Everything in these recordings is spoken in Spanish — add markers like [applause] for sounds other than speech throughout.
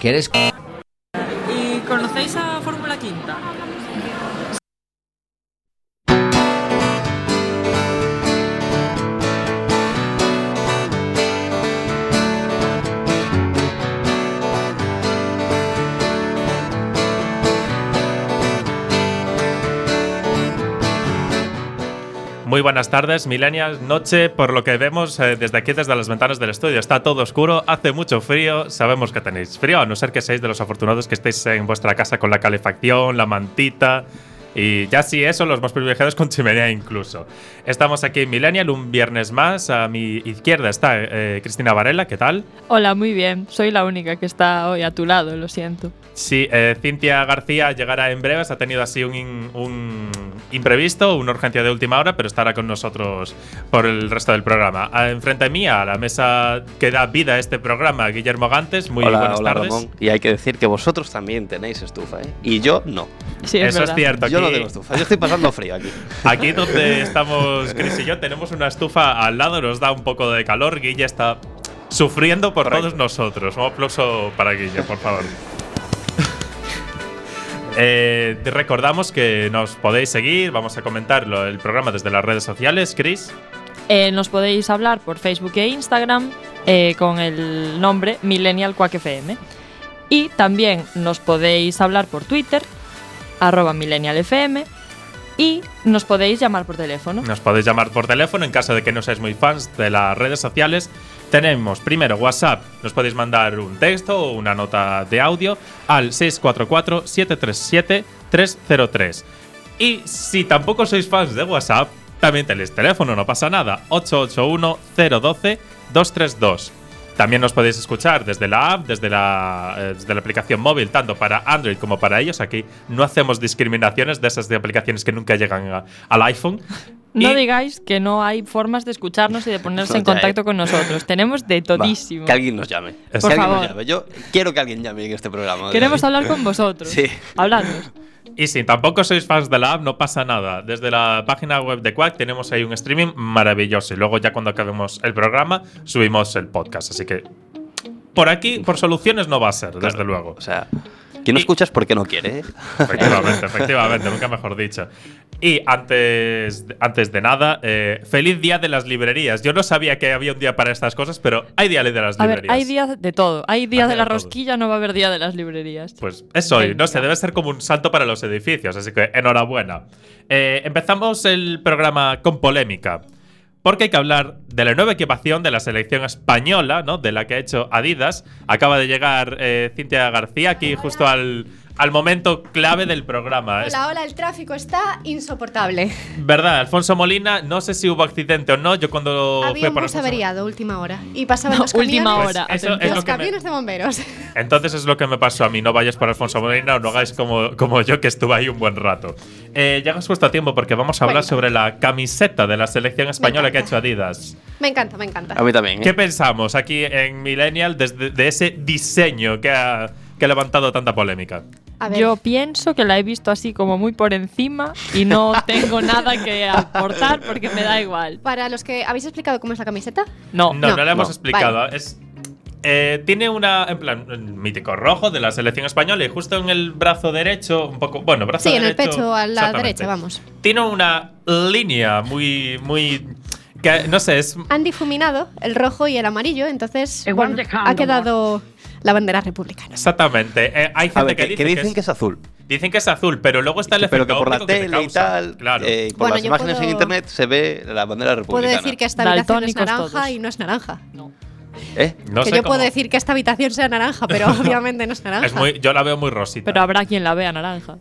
¿Quieres ¿Y conocéis a Fórmula Quinta? Muy buenas tardes, millennials. Noche, por lo que vemos eh, desde aquí, desde las ventanas del estudio. Está todo oscuro, hace mucho frío. Sabemos que tenéis frío, a no ser que seáis de los afortunados que estéis en vuestra casa con la calefacción, la mantita. Y ya sí, eso, los más privilegiados con chimenea incluso. Estamos aquí en Millennial, un viernes más. A mi izquierda está eh, Cristina Varela, ¿qué tal? Hola, muy bien. Soy la única que está hoy a tu lado, lo siento. Sí, eh, Cintia García llegará en breves. Ha tenido así un, in- un imprevisto, una urgencia de última hora, pero estará con nosotros por el resto del programa. Ah, Enfrente mía, a la mesa que da vida a este programa, Guillermo Gantes. Muy hola, buenas hola, tardes. Ramón. Y hay que decir que vosotros también tenéis estufa, ¿eh? Y yo no. Sí, es Eso es cierto. Yo no tengo estufa. Yo estoy pasando frío aquí. [laughs] Aquí donde estamos Chris y yo tenemos una estufa al lado, nos da un poco de calor. Guille está sufriendo por Correcto. todos nosotros. Un aplauso para Guille, por favor. Eh, recordamos que nos podéis seguir, vamos a comentarlo el programa desde las redes sociales, Chris. Eh, nos podéis hablar por Facebook e Instagram eh, con el nombre Millennial Quack FM. Y también nos podéis hablar por Twitter, arroba Millennial FM. Y nos podéis llamar por teléfono. Nos podéis llamar por teléfono en caso de que no seáis muy fans de las redes sociales. Tenemos primero WhatsApp, nos podéis mandar un texto o una nota de audio al 644-737-303. Y si tampoco sois fans de WhatsApp, también tenéis teléfono, no pasa nada, 881-012-232. También nos podéis escuchar desde la app, desde la, eh, desde la aplicación móvil, tanto para Android como para ellos. Aquí no hacemos discriminaciones de esas de aplicaciones que nunca llegan a- al iPhone. No Y- digáis que no hay formas de escucharnos y de ponerse [laughs] No, en contacto eh. con nosotros. Tenemos de Va, todísimo. que alguien nos llame. Por que alguien favor. nos llame. Yo quiero que alguien llame en este programa. Queremos hablar con vosotros. Sí. Habladnos. Y si tampoco sois fans de la app, no pasa nada. Desde la página web de Quack tenemos ahí un streaming maravilloso. Y luego ya cuando acabemos el programa, subimos el podcast. Así que por aquí, por soluciones no va a ser, desde luego. O sea, quien no Y- escucha es porque no quiere. Efectivamente, efectivamente, nunca mejor dicho. Y antes, antes de nada, eh, feliz día de las librerías. Yo no sabía que había un día para estas cosas, pero hay día de las A ver, librerías. hay días de todo. Hay día Hay de de la todo. rosquilla, no va a haber día de las librerías. Pues es hoy, no sé, debe ser como un salto para los edificios, así que enhorabuena. Eh, empezamos el programa con polémica, porque hay que hablar de la nueva equipación de la selección española, ¿no? De la que ha hecho Adidas. Acaba de llegar eh, Cintia García aquí justo al, al momento clave del programa. Hola, hola, el tráfico está insoportable. verdad, Alfonso Molina, no sé si hubo accidente o no, yo cuando Había fui un por bus averiado última hora y pasaban No, los camiones, última Pues hora. eso atención. es lo los me- camiones de bomberos. [laughs] Entonces es lo que me pasó a mí. No vayáis por Alfonso Molina o no hagáis como, como yo, que estuve ahí un buen rato. Eh, llegas justo a tiempo porque vamos a hablar sobre la camiseta de la selección española que ha hecho Adidas. Me encanta, me encanta. A mí también, ¿eh? ¿Qué pensamos aquí en Millennial desde de ese diseño que ha, que ha levantado tanta polémica? A ver, Yo pienso que la he visto así como muy por encima y no [laughs] tengo nada que aportar porque me da igual. para los que habéis explicado cómo es la camiseta, No, No, no, no, la hemos no. explicado. Vale. Es, eh, tiene una, en plan, un mítico rojo de la selección española y justo en el brazo derecho, un poco, bueno, brazo sí, en el derecho. pecho a la derecha, vamos. Tiene una línea muy, muy, que no sé, es Han difuminado el rojo y el amarillo, entonces bueno, ha quedado la bandera republicana. Exactamente. Eh, hay gente ver, que, que, dice que dicen es, que es azul. dicen que es azul, pero luego está el efecto Pero que por la tele y tal, Claro. eh, por Bueno, las imágenes en puedo- internet se ve la bandera Puedo republicana. decir que esta habitación es naranja todos. y no es naranja. ¿Eh? no que sé yo cómo- puedo decir que esta habitación sea naranja, pero [laughs] obviamente no es naranja. es muy, yo la veo muy rosita. pero habrá quien la vea naranja.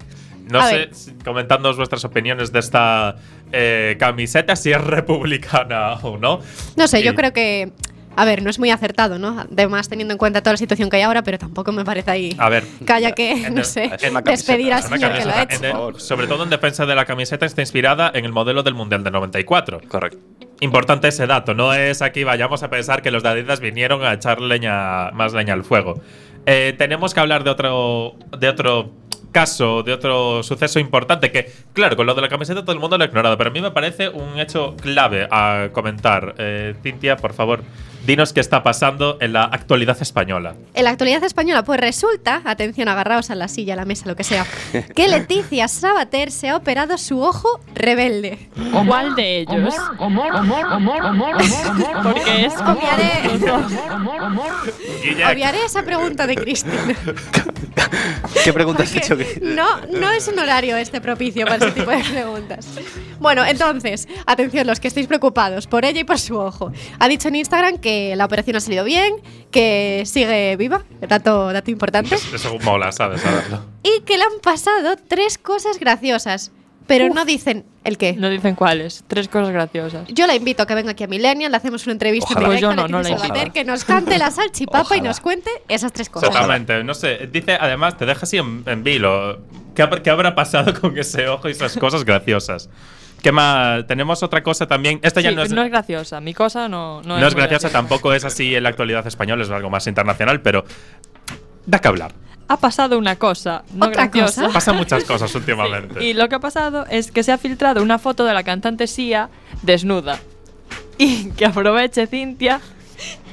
no A sé, comentadnos vuestras opiniones de esta eh, camiseta, si es republicana o no. No sé, Y- yo creo que. A ver, no es muy acertado, ¿no? Además, teniendo en cuenta toda la situación que hay ahora, pero tampoco me parece ahí. A ver, haya que, En no el- sé, despedir al señor que lo ha camiseta, hecho. el- sobre todo en defensa de la camiseta, está inspirada en el modelo del Mundial del 94. Correcto. Importante ese dato, no es aquí vayamos a pensar que los de Adidas vinieron a echar leña, más leña al fuego. Eh, tenemos que hablar de otro, de otro caso, de otro suceso importante que, claro, con lo de la camiseta todo el mundo lo ha ignorado, pero a mí me parece un hecho clave a comentar. Eh, Cintia, por favor, dinos qué está pasando en la actualidad española. En la actualidad española, pues resulta, atención, agarraos a la silla, a la mesa, lo que sea, que Leticia Sabater se ha operado su ojo rebelde. ¿Cuál de ellos? Porque es Obviaré, obviaré esa pregunta de Cristina. ¿Qué pregunta has hecho? No, no es un horario este propicio para ese tipo de preguntas. Bueno, entonces, atención, los que estéis preocupados por ella y por su ojo. Ha dicho en Instagram que la operación ha salido bien, que sigue viva, dato, dato importante, Eso mola, ¿sabes? Y que le han pasado tres cosas graciosas, pero no dicen el qué. No dicen cuáles. Tres cosas graciosas. Yo la invito a que venga aquí a Millennial, le hacemos una entrevista Ojalá. en Pues yo no, no a la invito. Que nos cante la salchipapa y Ojalá. nos cuente esas tres cosas. Totalmente. No sé, dice, además, te deja así en, en vilo. ¿Qué, qué habrá pasado con ese ojo y esas cosas graciosas? ¿Qué más? Tenemos otra cosa también. Esta ya Sí, no es, no es graciosa. Mi cosa no, no, no es muy graciosa, tampoco es así en la actualidad española, es algo más internacional, pero da que hablar. Ha pasado una cosa no ¿Otra graciosa. cosa? [laughs] Pasan muchas [laughs] cosas últimamente. Y lo que ha pasado es que se ha filtrado una foto de la cantante Sia desnuda. Y que aproveche Cintia.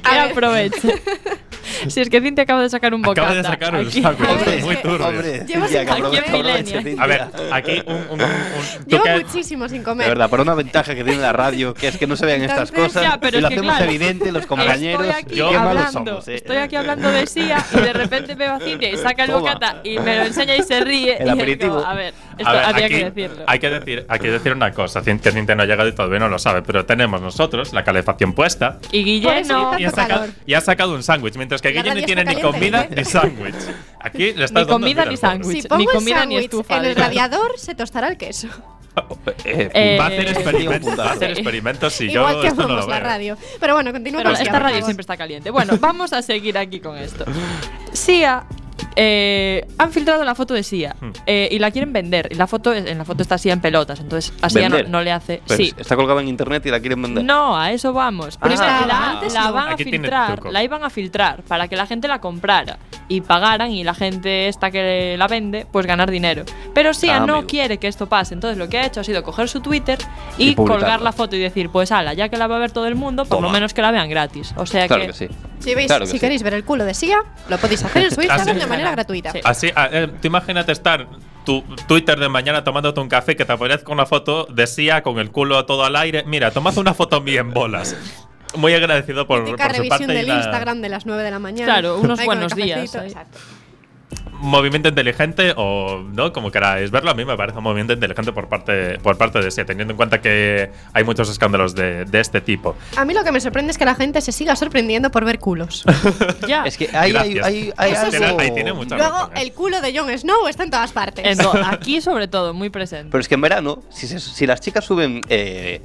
Que aproveche. [laughs] si es que Cintia acaba de sacar un bocata. Acaba de sacar un A ver, muy turbio. Hombre, Llevas Cintia, aquí. A ver, aquí un. un, un- tú Llevo que- muchísimo sin De comer. verdad, para una ventaja que tiene la radio, que es que no se vean estas cosas, ya, pero y lo es que hacemos claro, evidente los compañeros. Estoy aquí, yo- qué malos hablando, somos, eh. estoy aquí hablando de Sia y de repente veo a Cintia y saca el Toma. bocata y me lo enseña y se ríe. El y aperitivo. como, a ver, esto A ver, había aquí que decirlo. Hay que decir, hay que decir una cosa, que Cintia no ha llegado y todavía no lo sabe, pero tenemos nosotros la calefacción puesta Y Por Guille no. y ha, sacado, y ha sacado un sándwich, mientras que La Guille no tiene ni comida ¿eh? ni sándwich. Aquí le estás Ni dando comida ni sándwich. Si Ni el comida ni sándwich estufa, en el radiador, se tostará el queso. Eh, [laughs] Eh, Va a hacer experimentos, va a hacer sí. experimentos y Igual yo que esto no lo la veo. radio. Pero bueno, continúa Pero esta radio siempre está caliente. Bueno, vamos a seguir aquí con esto. Sia. Eh, han filtrado la foto de Sia Hmm. eh, y la quieren vender. Y la foto, en la foto está Sia en pelotas, entonces a Sia no, le hace. Pero sí, Está colgada en internet y la quieren vender. No, a eso vamos. Pero es que Ah, la, antes la no. van a filtrar, la iban a filtrar para que la gente la comprara y pagaran y la gente esta que la vende, pues ganar dinero. Pero Sia Ah, no amigo. quiere que esto pase, entonces lo que ha hecho ha sido coger su Twitter y, colgar la foto y decir, pues ala, ya que la va a ver todo el mundo, por lo menos que la vean gratis. O sea Claro que, que sí. Si, veis, Claro que si sí. queréis ver el culo de Sia, lo podéis hacer en su Instagram de manera gratuita. Sí. Así, a- eh, tú imagínate estar tu Twitter de mañana tomándote un café que te aparezca una foto de Sia con el culo todo al aire. Mira, tomad una foto mía en bolas. Muy agradecido por, por su revisión parte. del la- Instagram de las 9 de la mañana. Claro, unos Ahí buenos días, exacto. movimiento inteligente o no, como queráis verlo, a mí me parece un movimiento inteligente por parte, por parte de Sia, teniendo en cuenta que hay muchos escándalos de, de este tipo. A mí lo que me sorprende es que la gente se siga sorprendiendo por ver culos. [laughs] ya. Es que hay, hay, hay, hay Eso Tiene- algo. ahí tiene mucha Luego, razón, ¿eh? el culo de Jon Snow está en todas partes. [laughs] Aquí sobre todo, muy presente. Pero es que en verano, si, se- si las chicas suben eh,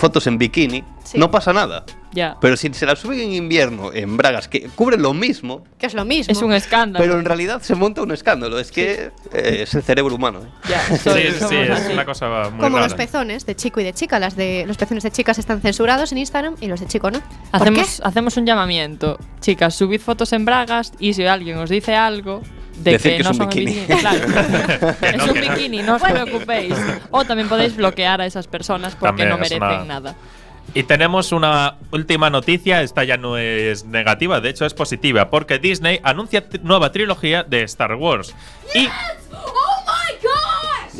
fotos en bikini, Sí. no pasa nada. ya. Pero si se las suben en invierno, en bragas, que cubren lo mismo, que es lo mismo. Es un escándalo. pero en realidad se monta un escándalo. Es que eh, es el cerebro humano. ¿eh? Ya, Sí, [laughs] soy- sí, es una cosa muy Como rara. los pezones de chico y de chica. Las de, los pezones de chicas están censurados en Instagram y los de chico no. ¿Por Hacemos, hacemos un llamamiento. Chicas, subid fotos en bragas y si alguien os dice algo de Decir que, que es no un son bikini. Claro. [laughs] Es no, un que no. bikini, no os preocupéis. O también podéis bloquear a esas personas porque También no merecen una- nada. Y tenemos una última noticia, esta ya no es negativa, de hecho es positiva, porque Disney anuncia nueva trilogía de Star Wars. Y,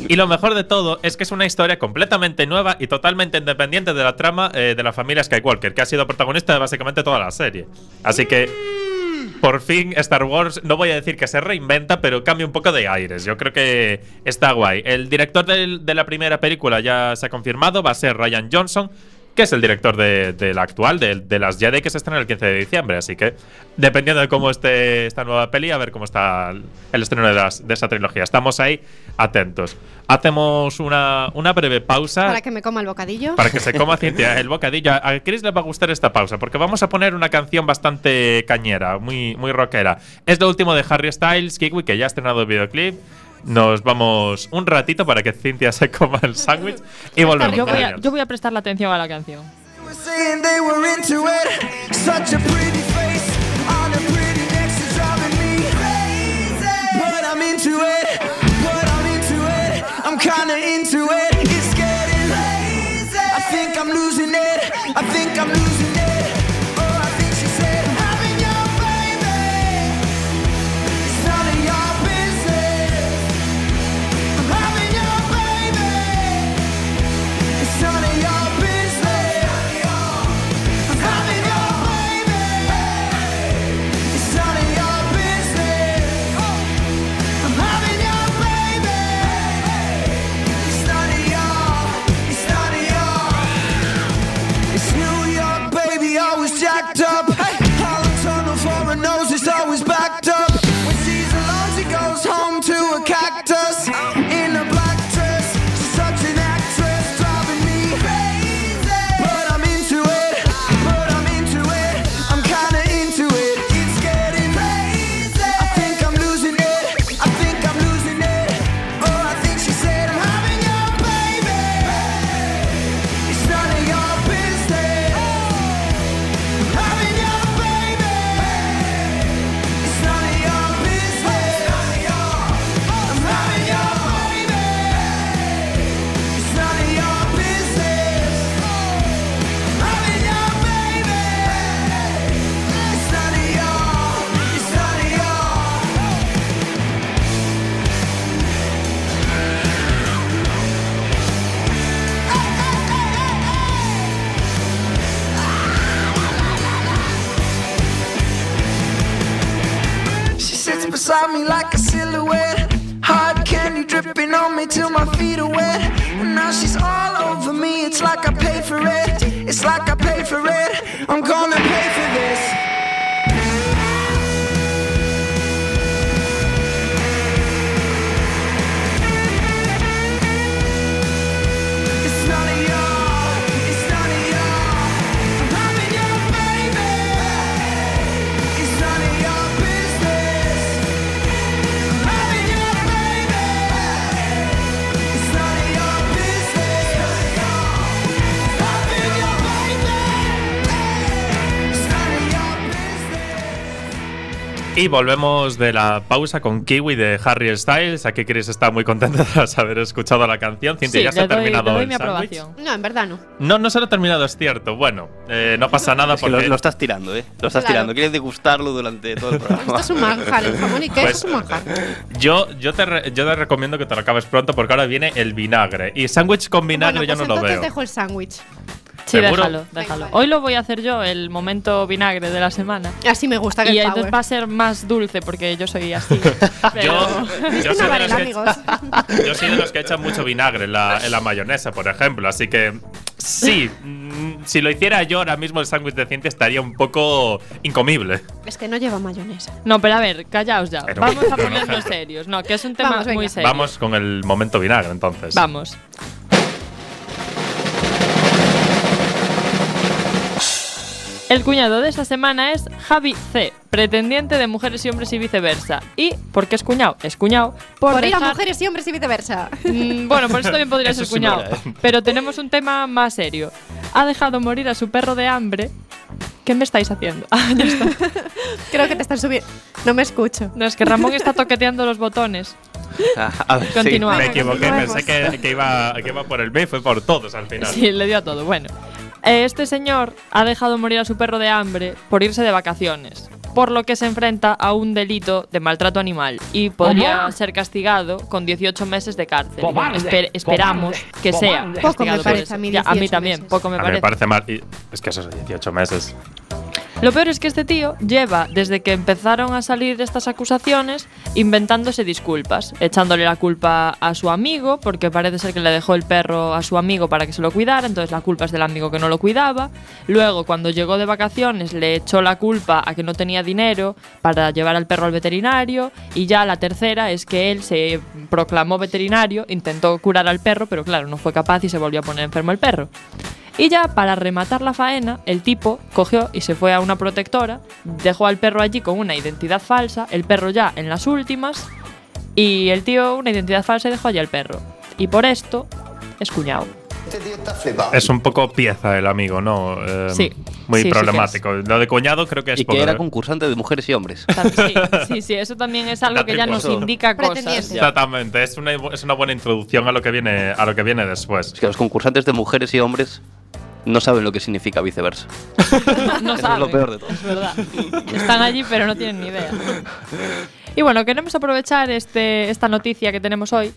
y lo mejor de todo es que es una historia completamente nueva y totalmente independiente de la trama eh, de la familia Skywalker, que ha sido protagonista de básicamente toda la serie. Así que, por fin, Star Wars, no voy a decir que se reinventa, pero cambia un poco de aires. Yo creo que está guay. El director de la primera película ya se ha confirmado, va a ser Ryan Johnson que es el director de, de la actual, de, de las Jedi, que se estrena el 15 de diciembre. Así que, dependiendo de cómo esté esta nueva peli, a ver cómo está el, el estreno de, las- de esa trilogía. Estamos ahí atentos. Hacemos una, una breve pausa. Para que me coma el bocadillo. Para que se coma [laughs] Cintia el bocadillo. A Chris le va a gustar esta pausa porque vamos a poner una canción bastante cañera, muy, muy rockera. Es lo último de Harry Styles, Kiwi, que ya ha estrenado el videoclip. Nos vamos un ratito para que Cintia se coma el sándwich y volvemos. Yo voy, a, yo voy a prestar la atención a la canción. I think I'm losing it. I think I'm losing locked up. Y volvemos de la pausa con Kiwi de Harry Styles. Aquí Chris está muy contenta [laughs] tras haber escuchado la canción. Cintia, Sí, ya se ha doy, terminado doy el mi sándwich. aprobación. No, en verdad no. No, no se lo ha terminado, es cierto. Bueno, eh, no pasa nada [laughs] Es que lo, porque lo estás tirando, ¿eh? Lo estás Claro. tirando. Quieres degustarlo durante todo el [laughs] Esto programa. es un manjar, el jamón y queso Pues- es un manjar. yo, yo, te re- yo te recomiendo que te lo acabes pronto porque ahora viene el vinagre. Y sándwich con vinagre bueno, yo pues no lo entonces veo. dejo el sándwich. Sí, ¿Seguro? déjalo, déjalo. Hoy lo voy a hacer yo, el momento vinagre de la semana. Así me gusta que Y el entonces power. va a ser más dulce porque yo soy así. [laughs] Pero- Yo, yo soy de Varela, los que, amigos. [laughs] yo soy de los que echan mucho vinagre en la, en la mayonesa, por ejemplo. Así que sí, mm, si lo hiciera yo ahora mismo el sándwich de Cintia estaría un poco incomible. Es que no lleva mayonesa. No, pero a ver, callaos ya. Pero- Vamos a pero- ponernos serios. No, que es un tema Vamos, venga. muy serio. Vamos con el momento vinagre entonces. Vamos. El cuñado de esta semana es Javi C, pretendiente de mujeres y hombres y viceversa. ¿Y por qué es cuñado? Es cuñado por, Por ir a dejar- mujeres y hombres y viceversa. Mm, bueno, por eso también podría ser sí cuñado. Pero tenemos un tema más serio. Ha dejado morir a su perro de hambre. ¿Qué me estáis haciendo? [laughs] Ah, ya está. Creo que te están subiendo. No me escucho. No, es que Ramón está toqueteando los botones. Ah, a ver, sí. Continúa. Me equivoqué, pensé que, que iba, que iba por el B, fue por todos al final. Sí, le dio a todo. Bueno, este señor ha dejado morir a su perro de hambre por irse de vacaciones, por lo que se enfrenta a un delito de maltrato animal y podría ser castigado con 18 meses de cárcel. Esper- esperamos que sea Poco me parece eso. a mí Ya, a mí 18 también, meses. poco me a parece. me parece mal. y- es que esos 18 meses. Lo peor es que este tío lleva, desde que empezaron a salir estas acusaciones, inventándose disculpas, echándole la culpa a su amigo, porque parece ser que le dejó el perro a su amigo para que se lo cuidara, entonces la culpa es del amigo que no lo cuidaba. Luego, cuando llegó de vacaciones, le echó la culpa a que no tenía dinero para llevar al perro al veterinario. Y ya la tercera es que él se proclamó veterinario, intentó curar al perro, pero claro, no fue capaz y se volvió a poner enfermo el perro. Y ya para rematar la faena, el tipo cogió y se fue a una protectora, dejó al perro allí con una identidad falsa, el perro ya en las últimas, y el tío una identidad falsa y dejó allí al perro. Y por esto es cuñado. Es un poco pieza el amigo, ¿no? Eh, Sí. Muy Sí, sí que problemático. Lo de cuñado creo que es Y por- era concursante de mujeres y hombres. Sí, sí, sí, eso también es algo que ya nos indica cosas. Exactamente, es una, es una buena introducción a lo que viene, a lo que viene después. Es que los concursantes de mujeres y hombres no saben lo que significa viceversa. [laughs] No Eso es lo peor de todo. Es verdad. Están allí, pero no tienen ni idea. Y bueno, queremos aprovechar este, esta noticia que tenemos hoy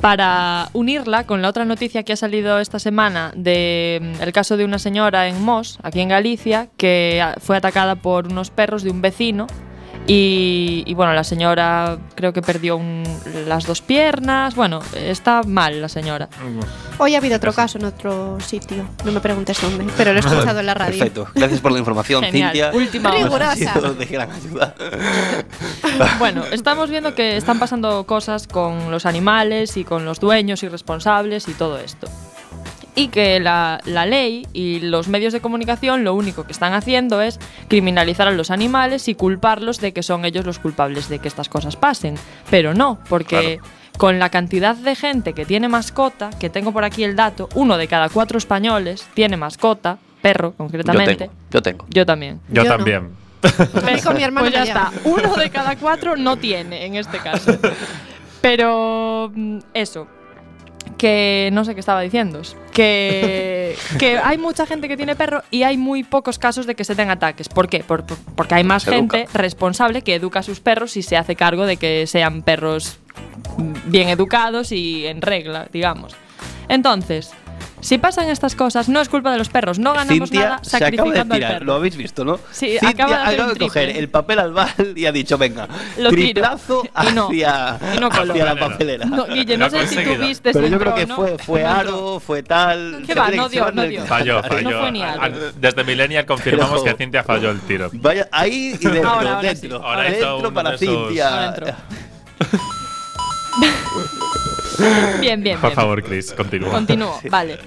para unirla con la otra noticia que ha salido esta semana de mm, el caso de una señora en Mos, aquí en Galicia, que fue atacada por unos perros de un vecino. Y, y, bueno, la señora creo que perdió un- las dos piernas. Bueno, está mal la señora. Hoy ha habido otro caso en otro sitio. No me preguntes dónde, pero lo he escuchado en la radio. Perfecto. Gracias por la información, Genial. Cintia. Última Rigurosa. de gran ayuda. [laughs] Bueno, estamos viendo que están pasando cosas con los animales y con los dueños y responsables y todo esto. Y que la, la ley y los medios de comunicación lo único que están haciendo es criminalizar a los animales y culparlos de que son ellos los culpables de que estas cosas pasen. Pero no, porque con la cantidad de gente que tiene mascota, que tengo por aquí el dato, uno de cada cuatro españoles tiene mascota, perro Yo concretamente. tengo. Yo tengo. Yo también. Yo, Yo no. también. con mi hermano Pues ya está. Uno de cada cuatro no tiene en este caso. [laughs] Pero mm, eso. Que no sé qué estaba diciendo. Que, [laughs] que hay mucha gente que tiene perro y hay muy pocos casos de que se den ataques. ¿Por qué? Por- por- porque hay más Se gente educa. responsable que educa a sus perros y se hace cargo de que sean perros bien educados y en regla, digamos. Entonces, Si pasan estas cosas, no es culpa de los perros. No ganamos Cintia nada se acaba de sacrificando al tirar, perro. lo habéis visto, ¿no? Sí, Cintia acaba de hacer acaba un de coger el papel al bal y ha dicho, venga, Lo tiro. triplazo Y no, hacia, y no hacia la papelera. No, Guille, no sé si tú viste Pero yo creo que no. fue, fue No aro, fue tal. ¿Qué va? No dio, no dio. Falló, No falló. fue ni. Ah, Desde Millennial confirmamos Pero- que Cintia falló el tiro. Vaya, ahí y dentro, Ahora, ahora sí. dentro. Ahora hizo dentro para Cintia. Ahora. [laughs] [laughs] Bien, bien, Por bien. favor, Chris, continúa. Continúo, vale.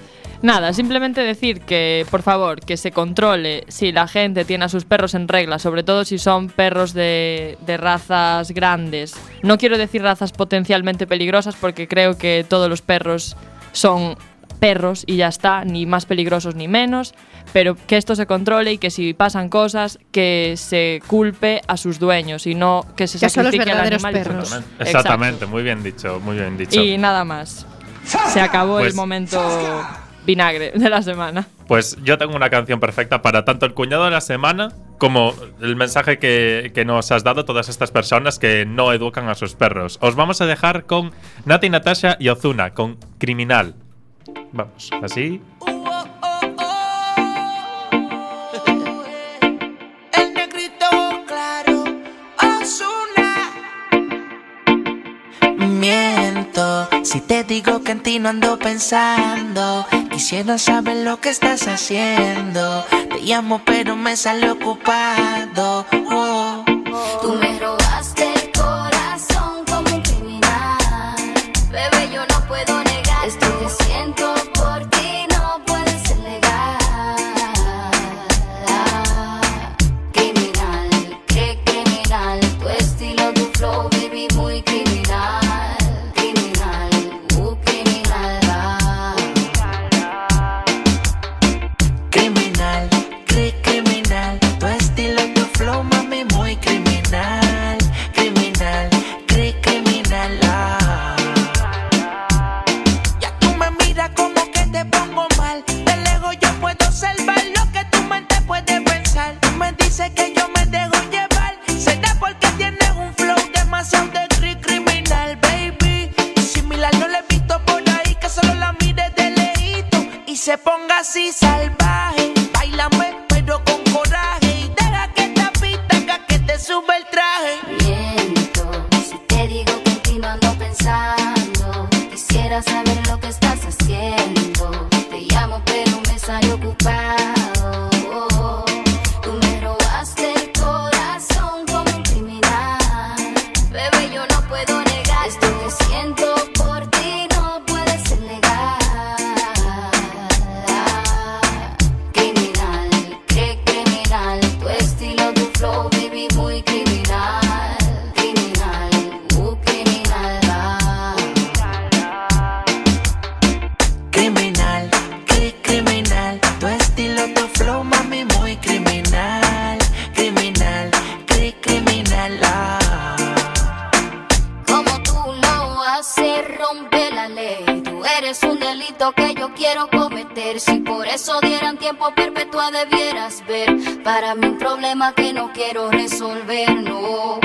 Nada, simplemente decir que, por favor, que se controle si la gente tiene a sus perros en regla, sobre todo si son perros de, de razas grandes. No quiero decir razas potencialmente peligrosas porque creo que todos los perros son perros y ya está, ni más peligrosos ni menos, pero que esto se controle y que si pasan cosas, que se culpe a sus dueños y no que se Que sacrifique al animal. perros. Exactamente, Exacto. muy bien dicho, muy bien dicho. Y nada más. Se acabó Pues- el momento vinagre de la semana. Pues yo tengo una canción perfecta para tanto el cuñado de la semana como el mensaje que, que nos has dado todas estas personas que no educan a sus perros. Os vamos a dejar con Nati, Natasha y Ozuna, con Criminal. Vamos, así. Si te digo que en ti no ando pensando. Quisiera saber lo que estás haciendo. Te llamo, pero me sale ocupado. Oh. Tú me robaste eso dieran tiempo perpetua, debieras ver. Para mí, un problema que no quiero resolver, no.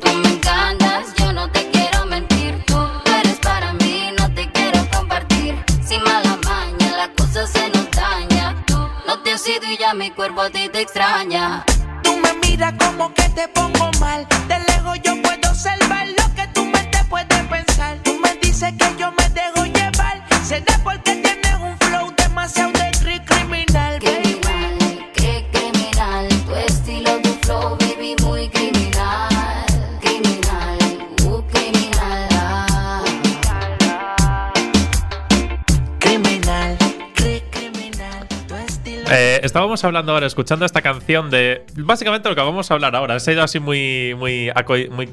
Tú me encantas, yo no te quiero mentir. Tú eres para mí, no te quiero compartir. Sin mala maña, la cosa se nos daña. Tú no te has ido y ya mi cuerpo a ti te extraña. Tú me miras como que te pongo mal. De lejos yo puedo observar lo que tu mente puede pensar. Tú me dices que yo me dejo llevar. Será porque tienes un flow demasiado Eh, estábamos hablando ahora, escuchando esta canción de. Básicamente lo que vamos a hablar ahora. Se ha ido así muy, muy,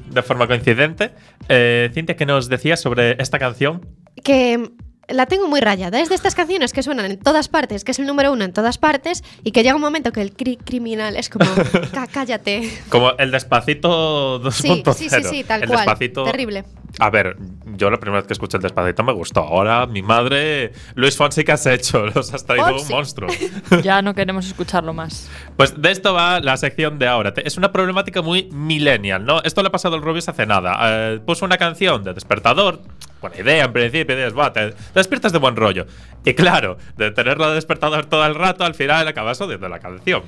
de forma coincidente. Eh, Cintia, ¿qué nos decías sobre esta canción? que la tengo muy rayada. Es de estas canciones que suenan en todas partes, que es el número uno en todas partes, y que llega un momento que el cri- criminal es como, [laughs] "Cá- cállate. Como el despacito 2.0. Sí, sí, sí, sí, tal el cual. Despacito, Terrible. A ver, yo la primera vez que escuché el despacito me gustó. Ahora, mi madre, Luis Fonsi, ¿qué has hecho? [laughs] Los has traído Fonsi. un monstruo. [laughs] Ya no queremos escucharlo más. Pues de esto va la sección de ahora. Es una problemática muy millennial, ¿no? Esto le ha pasado al Rubius hace nada. Eh, puso una canción de despertador, buena idea en principio, dices, "Buah, te, te despiertas de buen rollo. Y claro, de tenerlo de despertador todo el rato, al final acabas odiando la canción.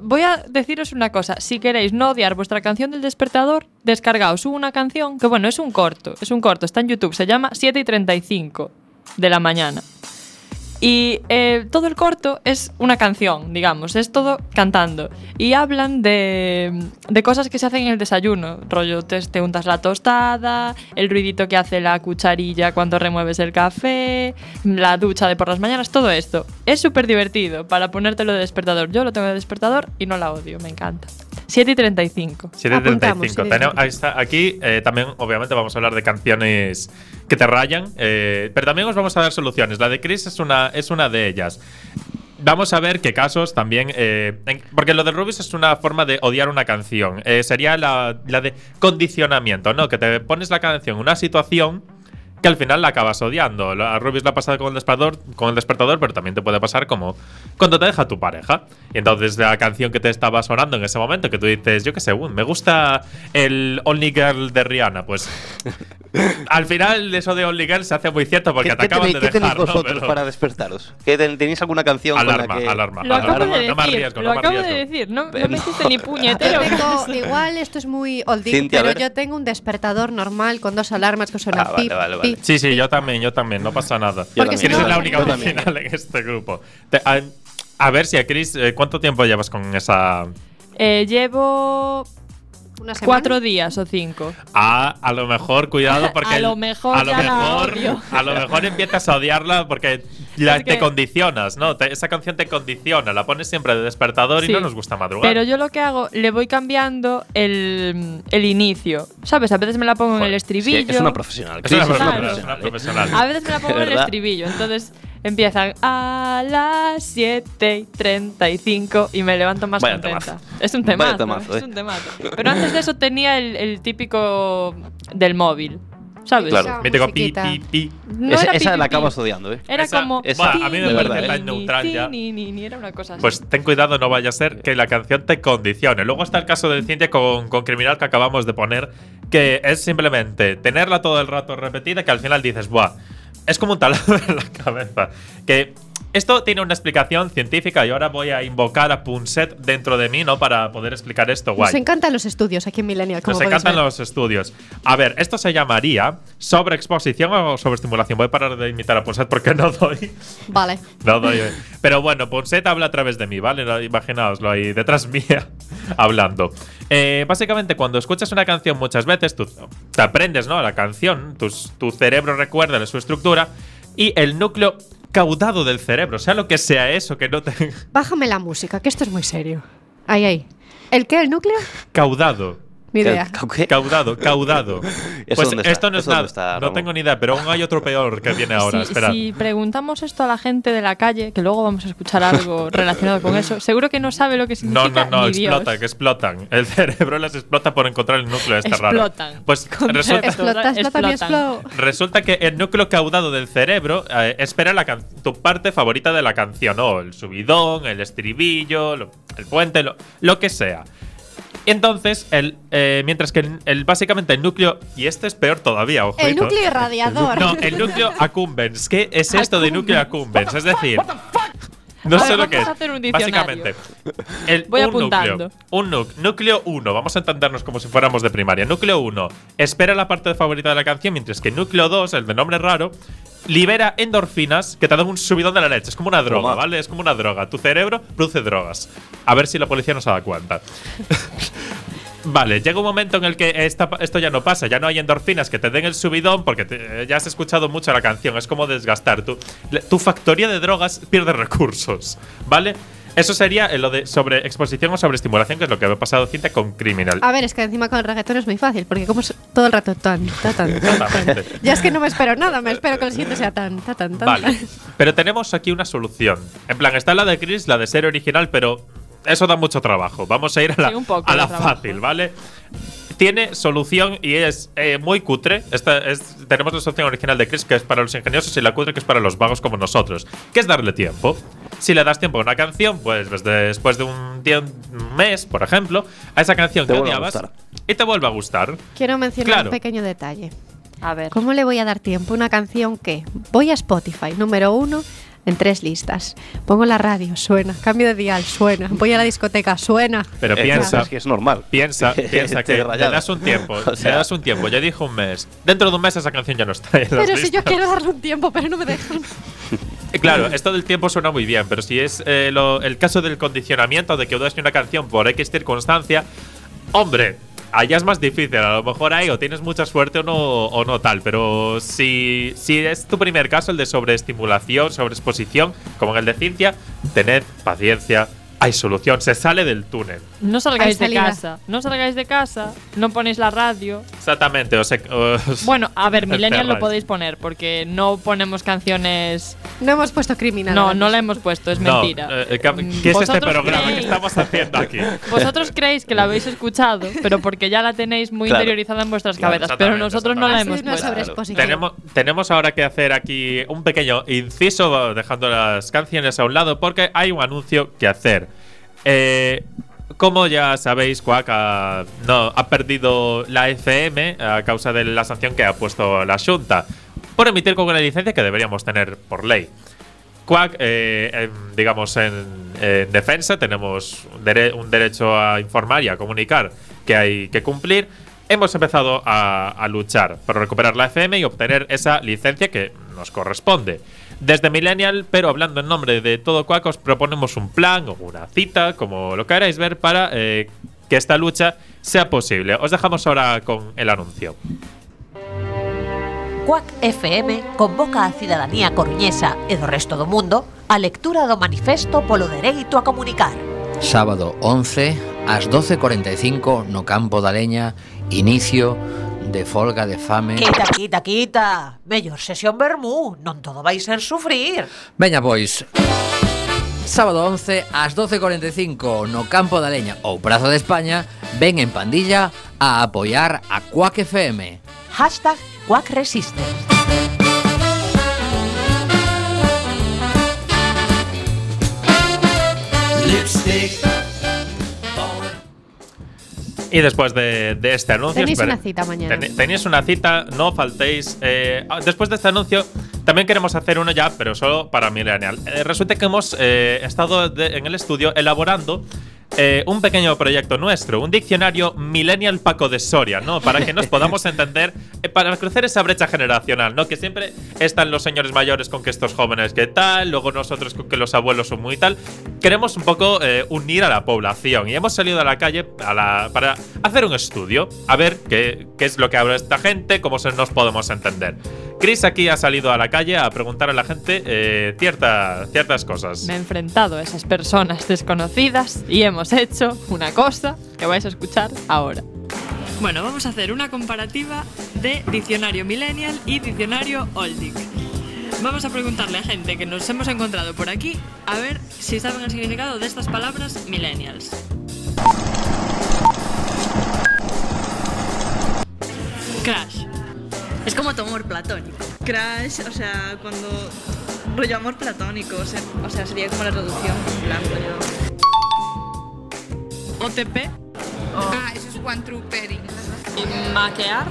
Voy a deciros una cosa. Si queréis no odiar vuestra canción del despertador, descargaos una canción que, bueno, es un corto. Es un corto, está en YouTube. Se llama 7 y 35 de la mañana. Y eh, todo el corto es una canción, digamos, es todo cantando. Y hablan de, de cosas que se hacen en el desayuno. Rollo, te, te untas la tostada, el ruidito que hace la cucharilla cuando remueves el café, la ducha de por las mañanas, todo esto. Es súper divertido para ponértelo de despertador. Yo lo tengo de despertador y no la odio, me encanta. 7 y 35. 7.35. Apuntamos, Tenemos- ahí está, aquí eh, también, obviamente, vamos a hablar de canciones que te rayan, eh, pero también os vamos a dar soluciones. La de Chris es una, es una de ellas. Vamos a ver qué casos también. eh, en- porque lo de Rubis es una forma de odiar una canción. Eh, sería la, la de condicionamiento, ¿no? Que te pones la canción en una situación que al final la acabas odiando. La- A Rubis la ha pasado con el despertador, con el despertador, pero también te puede pasar como cuando te deja tu pareja. Y entonces la canción que te estaba sonando en ese momento, que tú dices, yo qué sé, "Uh, me gusta el Only Girl de Rihanna, pues [laughs] al final eso de Only Girl se hace muy cierto porque ¿Qué, te qué acaban tenéis, de qué tenéis dejar. ¿no? vosotros Pero- para despertaros? ¿Qué ten- ¿Tenéis alguna canción Alarma, con la que.? alarma. Lo acabo alarma. de No me decir, arriesgo, lo no me acabo de arriesgo. decir. No, no Pero- me hiciste ni [laughs] puñetero. tengo, igual esto es muy oldie, pero yo tengo un despertador normal con dos alarmas que suenan Ah, vale, pip, vale, vale. Sí, sí, yo también, yo también, no pasa nada. Yo Porque Chris si no- es la única original en este grupo. Te- a, a ver si a Chris, eh, ¿cuánto tiempo llevas con esa Eh, llevo Una semana. cuatro días o cinco. Ah, a lo mejor, cuidado, [laughs] porque. A lo mejor a lo mejor, a lo mejor empiezas a odiarla porque la- Es te condicionas, ¿no? Te- esa canción te condiciona, la pones siempre de despertador y no nos gusta madrugar. Pero yo lo que hago, le voy cambiando el, el inicio. ¿Sabes? A veces me la pongo en el Sí, estribillo. es una profesional. es una profesional, es una profesional. A veces me la pongo en el estribillo. Entonces empiezan a las 7 y 35 y me levanto más Vaya contenta. temazo. Es un temazo. temazo, es eh. un temazo. Pero antes de eso tenía el, el típico del móvil. ¿Sabes? Claro. Esa Mítico pi, pi, pi. No esa era esa pi, la acabas odiando, ¿eh? Era Esa- como. esa- a mí me parece tan ni, neutral ya. ni, ni, ni, era una cosa así. Pues ten cuidado, no vaya a ser que la canción te condicione. Luego está el caso de Cintia con, con Criminal que acabamos de poner, que es simplemente tenerla todo el rato repetida, que al final dices, ¡buah! Es como un taladro [laughs] en la cabeza. Que esto tiene una explicación científica y ahora voy a invocar a Punset dentro de mí, ¿no? Para poder explicar esto guay. Nos encantan los estudios aquí en Millennial, como Nos encantan ver. los estudios. A ver, esto se llamaría sobreexposición o sobreestimulación. Voy a parar de imitar a Punset porque no doy. Vale. No doy. Pero bueno, Ponset habla a través de mí, ¿vale? Imaginaoslo ahí detrás [laughs] mía hablando. Eh, básicamente, cuando escuchas una canción muchas veces, tú te aprendes, ¿no? La canción, tus- tu cerebro recuerda de su estructura y el núcleo caudado del cerebro, sea lo que sea eso, que no te. Bájame la música, que esto es muy serio. Ahí, ahí. ¿El qué? ¿El núcleo? caudado. Ni idea. Caudado, caudado. [laughs] ¿Eso Pues está? esto no es ¿Eso dónde nada. está, no tengo ni idea, pero aún hay otro peor que viene ahora. si, Espera. si preguntamos esto a la gente de la calle, que luego vamos a escuchar algo [laughs] relacionado con eso, seguro que no sabe lo que No, significa. no, no, ni Dios. explota, que explotan. El cerebro las explota por encontrar el núcleo este raro. Explotan. Pues resulta, Explota, explota, Explotan. resulta que el núcleo caudado del cerebro eh, espera la can- tu parte favorita de la canción, o el subidón, el estribillo, lo- el puente, lo, lo que sea. Entonces, el, eh, mientras que el, el- básicamente el núcleo, y este es peor todavía, ojo. El núcleo irradiador. No, el núcleo accumbens. ¿Qué es esto de núcleo accumbens? Es decir, no sé lo que es. Básicamente, el, Voy un apuntando. núcleo. Un nuc- núcleo 1, vamos a entendernos como si fuéramos de primaria. Núcleo 1 espera la parte favorita de la canción, mientras que núcleo 2, el de nombre raro, libera endorfinas que te dan un subidón de la leche. Es como una droga, Toma. ¿vale? Es como una droga. Tu cerebro produce drogas. A ver si la policía nos da cuenta. [laughs] Vale, llega un momento en el que esta- esto ya no pasa, ya no hay endorfinas que te den el subidón porque te- ya has escuchado mucho la canción, es como desgastar. Tu, tu factoría de drogas pierde recursos, ¿vale? Eso sería eh, lo de sobreexposición o sobreestimulación, que es lo que ha pasado Cinta con Criminal. A ver, es que encima con el reggaetón es muy fácil, porque como es todo el rato tan, ta, tan, tan. Ya es que no me espero nada, me espero que el siguiente sea tan, ta, tan, tan. Vale, pero tenemos aquí una solución. En plan, está la de Chris, la de ser original, pero eso da mucho trabajo. Vamos a ir a la, Sí, a la fácil, ¿vale? Tiene solución y es eh, muy cutre. Esta es, tenemos la solución original de Chris, que es para los ingeniosos, y la cutre, que es para los vagos como nosotros, que es darle tiempo. Si le das tiempo a una canción, pues desde- después de un, día, un mes, por ejemplo, a esa canción Te que odiabas gustar. y te vuelve a gustar. Quiero mencionar Claro. un pequeño detalle. A ver. ¿Cómo le voy a dar tiempo a una canción que voy a Spotify, número uno, en tres listas? Pongo la radio, suena. Cambio de dial, suena. Voy a la discoteca, suena. Pero piensa, Es que es normal. piensa, [laughs] piensa que Te le das un tiempo, [laughs] O le das un tiempo. Ya dijo un mes. Dentro de un mes esa canción ya no está en las Pero si yo quiero darle un tiempo, pero no me dejan. [laughs] Claro, esto del tiempo suena muy bien, pero si es eh, lo- el caso del condicionamiento de que das una canción por X circunstancia, hombre, allá es más difícil. A lo mejor ahí o tienes mucha suerte o no, o no tal. Pero si, si es tu primer caso, el de sobreestimulación, sobreexposición, como en el de Cintia, tened paciencia. Hay solución, se sale del túnel. No salgáis de casa. No salgáis de casa. No ponéis la radio. Exactamente, o sea, os- Bueno, a ver, Millennial lo podéis poner porque no ponemos canciones. No hemos puesto criminal. No, no la hemos puesto, es No, mentira. eh, eh, ¿qué- Mm, ¿Qué es este programa que estamos haciendo aquí? Vosotros creéis que la habéis escuchado, pero porque ya la tenéis muy Claro. interiorizada en vuestras Claro, cabezas. Pero nosotros no la hemos una puesto. Tenemos, tenemos ahora que hacer aquí un pequeño inciso, dejando las canciones a un lado, porque hay un anuncio que hacer. Eh, como ya sabéis, Quack ha, no, ha perdido la FM a causa de la sanción que ha puesto la Junta por emitir con una licencia que deberíamos tener por ley. Quack, eh, en- digamos, en, en defensa, tenemos un, dere- un derecho a informar y a comunicar que hay que cumplir. Hemos empezado a, a luchar por recuperar la FM y obtener esa licencia que nos corresponde. Desde Millennial, pero hablando en nombre de todo Quack, os proponemos un plan o una cita, como lo queráis ver, para eh, que esta lucha sea posible. Os dejamos ahora con el anuncio. Cuac FM convoca a cidadanía coruñesa e do resto do mundo a lectura do manifesto polo dereito a comunicar. Sábado 11 ás 12.45 no campo da leña Inicio de folga, de fame... Quita, quita, quita. Mellor sesión vermú, non todo vai ser sufrir. Veña, pois. Sábado 11 ás 12.45 no Campo da Leña ou Praza de España ven en pandilla a apoiar a Quack FM. Hashtag Cuac Resiste. Lipstick Y después de, de este anuncio. Tenéis espere- una cita mañana. Ten- tenéis una cita, no faltéis. eh, ah, después de este anuncio, también queremos hacer uno ya, pero solo para Millennial. Eh, resulta que hemos eh, estado de- en el estudio elaborando. Eh, un pequeño proyecto nuestro, un diccionario Millennial Paco de Soria, ¿no? Para que nos podamos [laughs] entender, eh, para crecer esa brecha generacional, ¿no? Que siempre están los señores mayores con que estos jóvenes que tal, luego nosotros con que los abuelos son muy tal. Queremos un poco eh, unir a la población y hemos salido a la calle a la- para hacer un estudio, a ver qué, qué es lo que habla esta gente, cómo se nos podemos entender. Chris aquí ha salido a la calle a preguntar a la gente eh, cierta- ciertas cosas. Me he enfrentado a esas personas desconocidas y hemos hecho una cosa que vais a escuchar ahora. Bueno, vamos a hacer una comparativa de diccionario millennial y diccionario oldic. Vamos a preguntarle a gente que nos hemos encontrado por aquí a ver si saben el significado de estas palabras millennials. Crash. Es como tu amor platónico. Crash, o sea, cuando. rollo amor platónico, o sea, o sea, sería como la traducción en plan rollo. OTP Ah, eso es one true pairing. y maquear.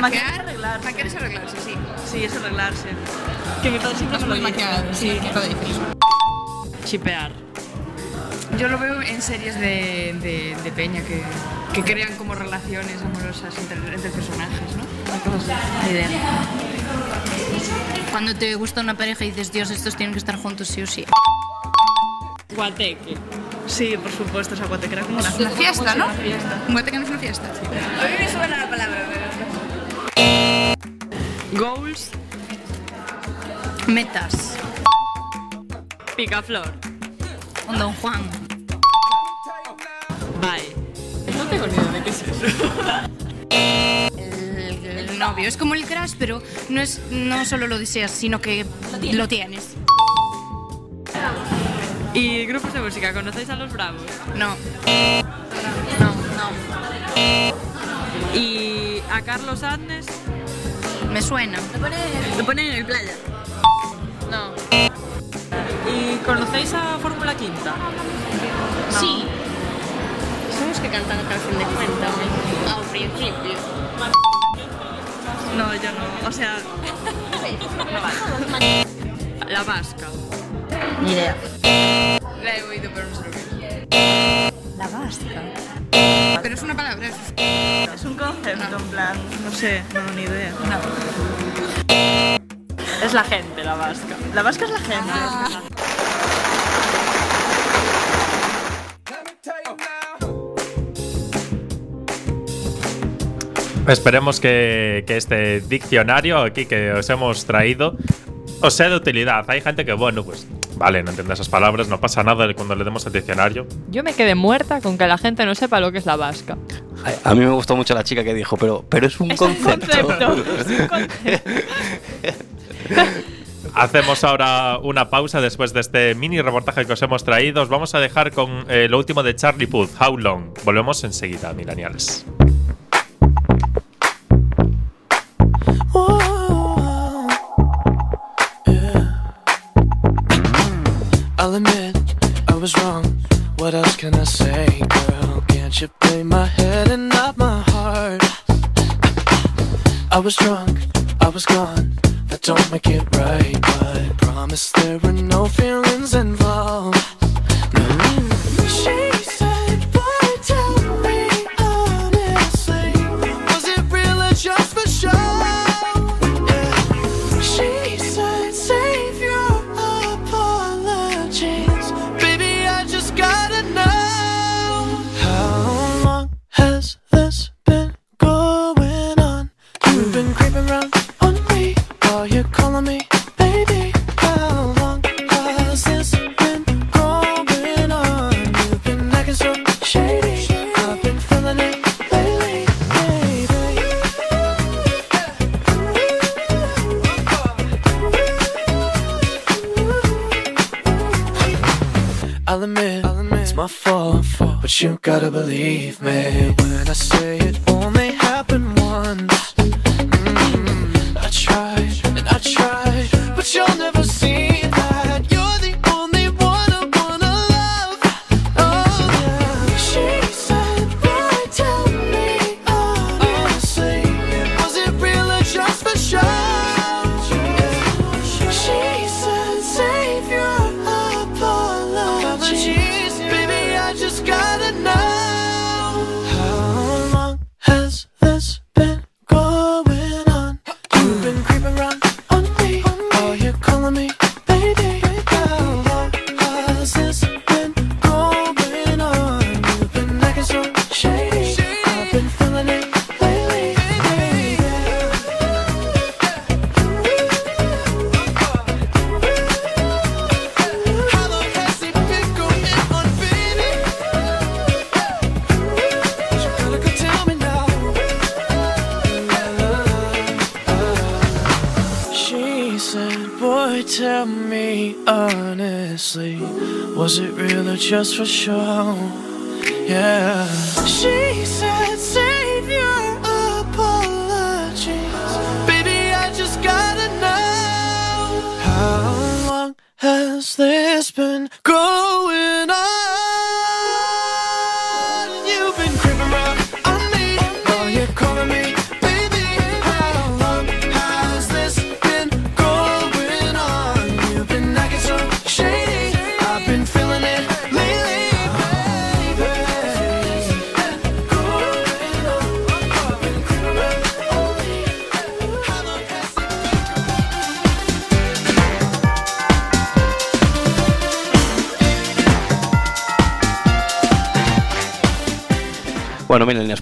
Maquear, maquear es arreglarse, sí. Sí, es arreglarse. Que mi padre siempre me lo Muy dice. sí, que todo difícil. Chipear. Yo lo veo en series de, de, de peña que, que crean como relaciones amorosas entre, entre personajes, ¿no? Una cosa así. Ni idea. Cuando te gusta una pareja y dices, Dios, estos tienen que estar juntos sí o sí. Guateque. Sí, por supuesto, esa guate que era como una, Una fiesta, ¿no? Una fiesta. Un guate que no es una fiesta. A mí me suena la palabra, Goals. Metas. Picaflor. Un Don Juan. Bye. No tengo ni idea de qué es eso. El, el novio. Es como el crush, pero no es no solo lo deseas, sino que lo tienes. ¿Y grupos de música? ¿Conocéis a los Bravos? No. No, no. ¿Y a Carlos Adnes? Me suena. Lo ponen en el playa. No. ¿Y conocéis a Fórmula Quinta? Sí. Son los que cantan canción de cuenta, Al principio. O sea. [laughs] La vasca. Ni idea. La he oído, pero no sé lo que es. La vasca. Pero es una palabra. es- Es un concepto, en plan. No sé, no, ni idea. Es la gente, la vasca. La vasca es la gente. Esperemos que, que este diccionario aquí que os hemos traído os sea de utilidad. Hay gente que, bueno, pues vale, no entiende esas palabras, no pasa nada cuando le demos el diccionario. Yo me quedé muerta con que la gente no sepa lo que es la vasca. A mí me gustó mucho la chica que dijo, pero, pero es un Es un concepto. concepto. es un [laughs] concepto. [laughs] Hacemos ahora una pausa después de este mini reportaje que os hemos traído. Os vamos a dejar con eh, lo último de Charlie Puth, How Long. Volvemos enseguida, millennials. I'll admit I was wrong. What else can I say, girl? Can't you play my head and not my heart? I was drunk, I was gone. That don't make it right, but promise there were no feelings involved. Gotta believe me when I say it that's for sure.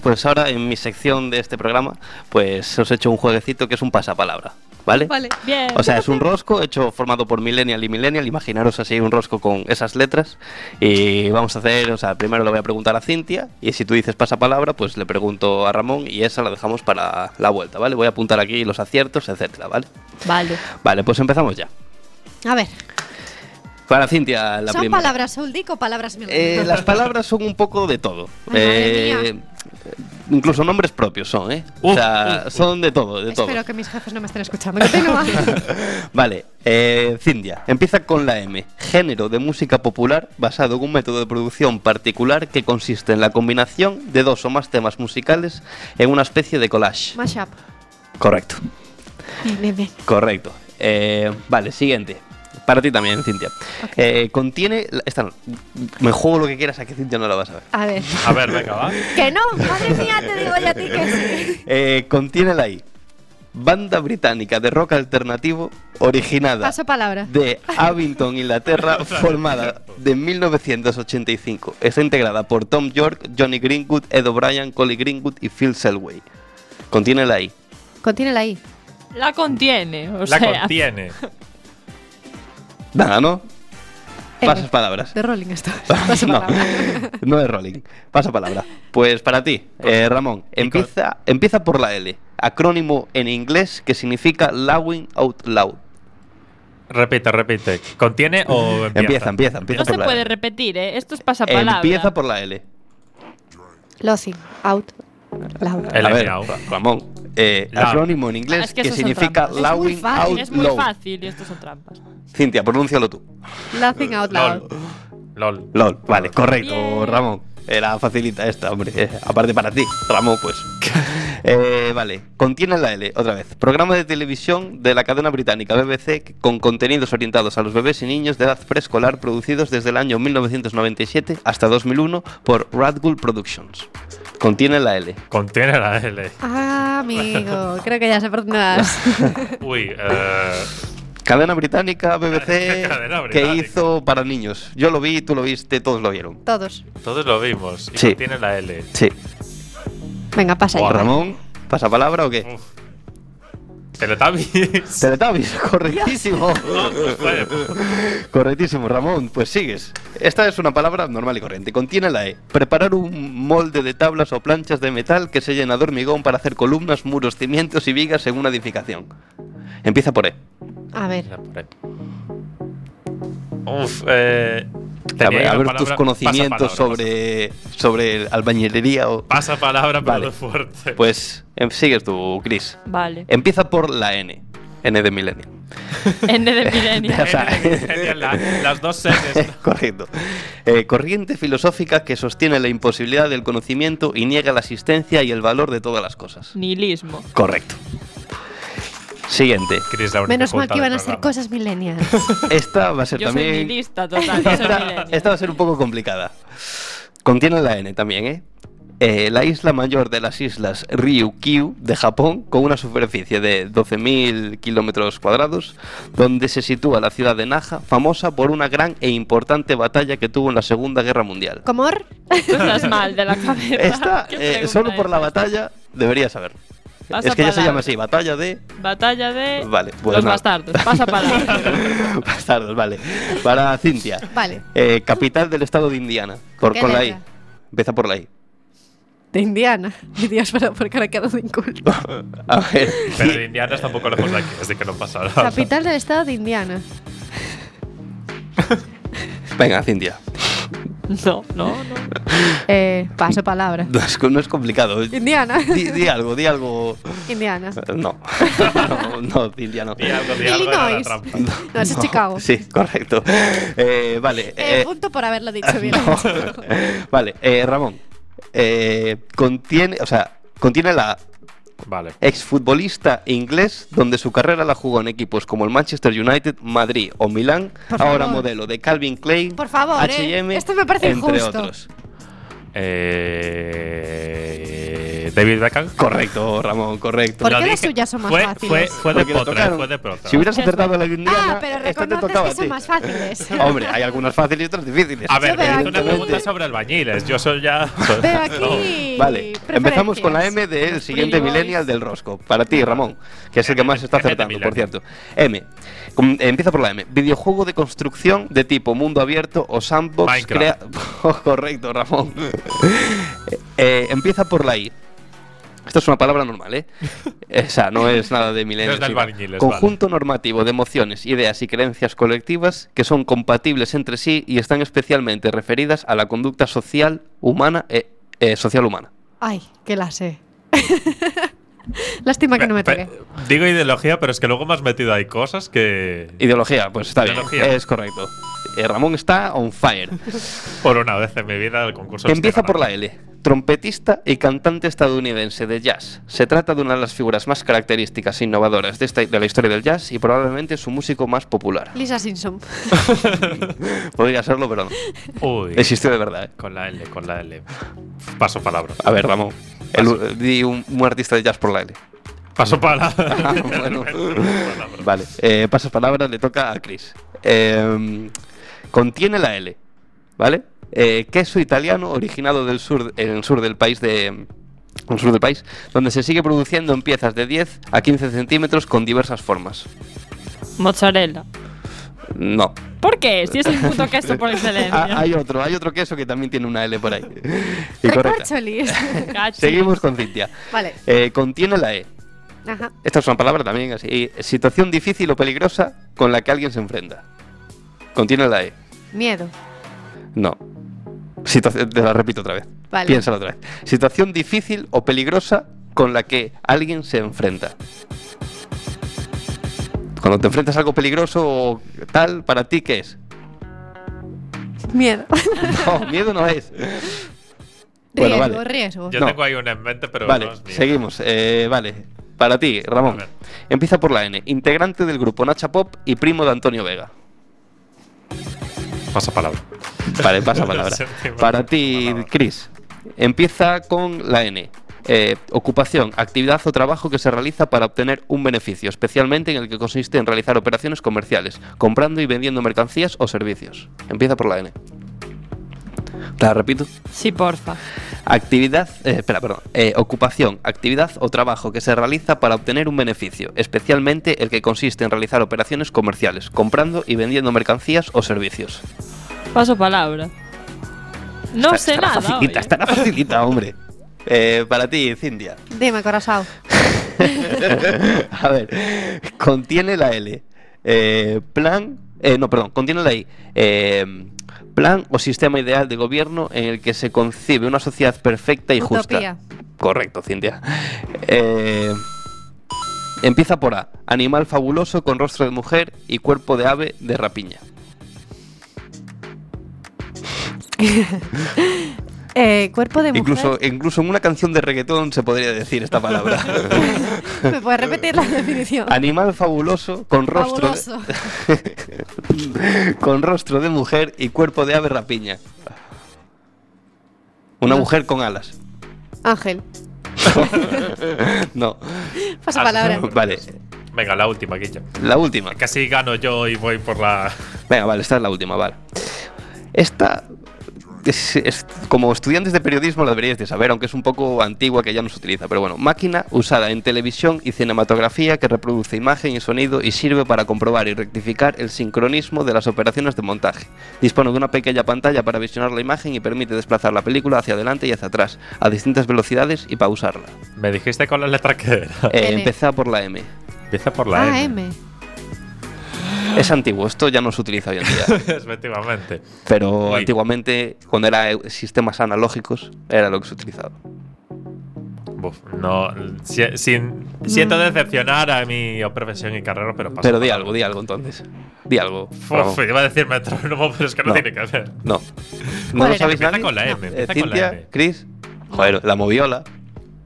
Pues ahora en mi sección de este programa, pues os he hecho un jueguecito que es un pasapalabra, ¿vale? Vale. Bien. O sea, es un rosco hecho formado por Millennial y Millennial. Imaginaros así un rosco con esas letras. Y vamos a hacer, o sea, primero le voy a preguntar a Cintia. Y si tú dices pasapalabra, pues le pregunto a Ramón. Y esa la dejamos para la vuelta, ¿vale? Voy a apuntar aquí los aciertos, etcétera, ¿vale? Vale. Vale, pues empezamos ya. A ver, Para Cintia, la ¿son primera. palabras Uldic o palabras? Eh, las palabras son un poco de todo. Ay, madre Eh, incluso nombres propios son, ¿eh? o sea, son de todo, de todo. Espero que mis jefes no me estén escuchando. Continúa. [laughs] Vale, eh, Cintia, empieza con la M. Género de música popular basado en un método de producción particular que consiste en la combinación de dos o más temas musicales en una especie de collage. Mashup. Correcto. Bien, bien. Correcto. Eh, vale, siguiente. Para ti también, Cintia. Eh, contiene. la- Esta no. Me juego lo que quieras a que Cintia no la vas a ver. A ver. A ver, venga, va. Que no, madre mía, te digo ya a ti que sí. [laughs] Eh, contiene la I. Banda británica de rock alternativo originada Paso palabra. de Abington, Inglaterra, [laughs] formada de 1985. Está integrada por Tom York, Johnny Greenwood, Ed O'Brien, Collie Greenwood y Phil Selway. Contiene la I. Contiene la I. La contiene, o La sea. contiene. [laughs] Nada, ¿no? Eh, Pasas palabras. De Rolling esto. [laughs] Paso no, palabra. no es rolling. Pasa palabra. Pues para ti, eh, Ramón, empieza, empieza por la L. Acrónimo en inglés que significa Lowing Out Loud. Repite, repite. ¿Contiene o empieza? Empieza, empieza, empieza No por se la puede L. repetir, ¿eh? Esto es pasapalabra. Empieza por la L. Losing. Out. Loud. El A ver, Ramón, eh, acrónimo en Ah, inglés es que que, significa fácil. Out Es muy Loud. fácil y estos son trampas. Cintia, pronúncialo tú. Laughing out loud. LOL. LOL, vale, correcto, Bien. Ramón. Era facilita esta, hombre. Eh, aparte para ti, Ramón, pues. [laughs] Eh, vale, contiene la L, otra vez. Programa de televisión de la cadena británica BBC con contenidos orientados a los bebés y niños de edad preescolar producidos desde el año 1997 hasta 2001 por Radgull Productions. Contiene la L. Contiene la L. Ah, amigo. Creo que ya sé por dónde vas. [laughs] Uy, eh, Cadena británica BBC [laughs] Cadena que británica. hizo para niños. Yo lo vi, tú lo viste, todos lo vieron. Todos. todos lo vimos. Y Sí. contiene la L. Sí. Venga, pasa ya. Ramón, ¿pasa palabra o qué? Uf. Teletubbies. Teletubbies, [laughs] correctísimo. [laughs] Correctísimo, Ramón. Pues sigues. Esta es una palabra normal y corriente. Contiene la E. Preparar un molde de tablas o planchas de metal que se llena de hormigón para hacer columnas, muros, cimientos y vigas en una edificación. Empieza por E. A ver. Ahí. Uf, eh. A tenía ver, ahí a una ver palabra- tus conocimientos sobre, sobre albañilería o... Pasa palabra, pero Vale. fuerte. Pues em, sigues tú, Chris. Vale. Empieza por la N. N de milenio. [laughs] N de. O sea, [laughs] la- las dos series. [laughs] Correcto. Eh, corriente filosófica que sostiene la imposibilidad del conocimiento y niega la existencia y el valor de todas las cosas. Nihilismo. Correcto. Siguiente. Menos mal que iban a ser cosas millennials. [laughs] Esta va a ser Yo soy también. total, esta, va a ser un poco complicada. Contiene la N también, ¿eh? Eh, la isla mayor de las islas Ryukyu de Japón, con una superficie de 12.000 kilómetros cuadrados, donde se sitúa la ciudad de Naha, famosa por una gran e importante batalla que tuvo en la Segunda Guerra Mundial. ¿Comor? Tú estás mal de la cabeza. Esta, ¿Qué eh, solo por la batalla, deberías saber. Pasa es que ya se llama así, batalla de Batalla de Vale, pues los nada. bastardos. Pasa palabra. [laughs] bastardos, vale. Para Cintia. Vale. Eh, capital del estado de Indiana. Por, ¿Qué con la I. letra? Empieza por la I. De Indiana. Mi [laughs] Dios, pero porque ahora quedo de inculto. [laughs] A ver. Pero de Indiana está un poco lejos de aquí, así que no pasa nada. Capital del estado de Indiana. Venga, Cintia. [laughs] No, no, no. Eh, paso palabra. [laughs] No es, no es complicado. Indiana. Di, di algo, di algo. Indiana. Eh, No. [laughs] No, no, Cintia, no. Di algo, di algo, era la Illinois. No, es Chicago. Sí, correcto. Eh, vale. Eh, eh, punto por haberlo dicho bien. no. Vale, eh, Ramón. Eh, contiene, o sea, contiene la Vale. exfutbolista inglés donde su carrera la jugó en equipos como el Manchester United, Madrid o Milán, Por ahora favor. modelo de Calvin Klein, Por favor, eh. H&M, Esto me parece entre injusto. otros. Eh, David Beckham. Correcto, Ramón, correcto. ¿Por qué las suyas son más fue, fáciles? Fue, fue de tocaron. fue de Potter. Si hubieras acertado la Indiana, Ah, pero esta te reconoces tocaba que son más fáciles. [laughs] Hombre, hay algunas fáciles y otras difíciles. A ver, hizo una pregunta sobre albañiles. Yo soy ya. Veo [laughs] aquí. Vale, empezamos con la. M del siguiente Pretty millennial del Rosco. Para ti, Ramón, que es el que más está de acertando, por cierto. M. Com- Empieza por la M. Videojuego de construcción de tipo mundo abierto o sandbox. Minecraft. crea- [laughs] Oh, correcto, Ramón. [laughs] Eh, empieza por la I. Esto es una palabra normal, ¿eh? [laughs] O sea, no es nada de millennial. No Conjunto normativo de emociones, ideas y creencias colectivas que son compatibles entre sí y están especialmente referidas a la conducta social humana eh, eh, social humana. Ay, que la sé. Lástima que no me toque. Digo ideología, pero es que luego me has metido ahí cosas que. Ideología, pues está bien. Ideología. Es correcto. Eh, Ramón está on fire. Por una vez en mi vida el concurso. lo Empieza por la L. Trompetista y cantante estadounidense de jazz. Se trata de una de las figuras más características e innovadoras de, esta, de la historia del jazz y probablemente su músico más popular. Lisa Simpson. [laughs] Podría serlo, pero no. Uy. Existió de verdad. ¿eh? Con la L, con la L. Paso palabra. A ver, Ramón. El- di un, un artista de jazz por la L. Paso palabra. [laughs] Ah, bueno. Vale, eh, paso palabra, le toca a Chris. Eh, contiene la L, ¿vale? Eh, queso italiano originado del sur, en el sur del país de en el sur del país, donde se sigue produciendo en piezas de 10 a 15 centímetros con diversas formas. Mozzarella. No. ¿Por qué? Si es el puto queso por [laughs] Ah, excelencia. hay otro, hay otro queso que también tiene una L por ahí. [laughs] [laughs] Seguimos con Cintia. Vale. Eh, contiene la E. Ajá. Esta es una palabra también así. Situación difícil o peligrosa con la que alguien se enfrenta. Contiene la E. Miedo. No. Situación, te la repito otra vez. Vale. Piénsala otra vez. Situación difícil o peligrosa con la que alguien se enfrenta. Cuando te enfrentas a algo peligroso o tal, para ti, ¿qué es? Miedo. No, miedo no es. Bueno, riesgo, vale. riesgo. Yo No. tengo ahí una en mente, pero Vale, no es mía. seguimos. Eh, vale, para ti, Ramón. Empieza por la N. Integrante del grupo Nacha Pop y primo de Antonio Vega. Paso palabra. Vale, pasa palabra. [laughs] Para ti. Chris. Empieza con la N. Eh, ocupación, actividad o trabajo que se realiza para obtener un beneficio, especialmente en el que consiste en realizar operaciones comerciales, comprando y vendiendo mercancías o servicios. Empieza por la N. La repito. Sí, porfa. Actividad, eh, espera, perdón. Eh, ocupación, actividad o trabajo que se realiza para obtener un beneficio, especialmente el que consiste en realizar operaciones comerciales, comprando y vendiendo mercancías o servicios. Paso palabra. No Está- sé estará nada. Facilita, estará facilita, hombre. Eh, para ti, Cintia. Dime, corazón. [laughs] A ver, contiene la L. Eh, plan. eh, no, perdón, contiene la I. Eh, plan o sistema ideal de gobierno en el que se concibe una sociedad perfecta y Utopía. justa. Correcto, Cintia. Empieza por A. Animal fabuloso con rostro de mujer y cuerpo de ave de rapiña. [laughs] Eh, cuerpo de mujer. Incluso, incluso en una canción de reggaetón se podría decir esta palabra. [laughs] ¿Me puedes repetir la definición? Animal fabuloso con rostro de- Fabuloso. [laughs] con rostro de mujer y cuerpo de ave rapiña. Una No. mujer con alas. Ángel. [laughs] No. Pasa palabra. Vale, Venga, la última, Guilla. la última. Casi gano yo y voy por la. Venga, vale, esta es la última, vale. Esta, es- es- como estudiantes de periodismo la deberíais de saber, aunque es un poco antigua que ya no se utiliza. Pero bueno, máquina usada en televisión y cinematografía que reproduce imagen y sonido y sirve para comprobar y rectificar el sincronismo de las operaciones de montaje. Dispone de una pequeña pantalla para visionar la imagen y permite desplazar la película hacia adelante y hacia atrás, a distintas velocidades y pausarla. Me dijiste con la letra que era. Eh, empezá por la M. Empieza por la Ah, M. M. [laughs] Es antiguo, esto ya no se utiliza hoy en día. [laughs] Efectivamente. Pero Uy. antiguamente, cuando era eh, sistemas analógicos, era lo que se utilizaba. Buf, no. si- sin- siento decepcionar a mi profesión y carrera, pero paso. Pero di algo, di algo entonces. Di algo. Uf, iba a decir metrónomo, pero es que no, No. tiene que ver. No. ¿Cuál ¿No lo sabéis Empieza nadie? con la M. Eh, Empieza con la Cintia, M. Chris. Joder, la moviola.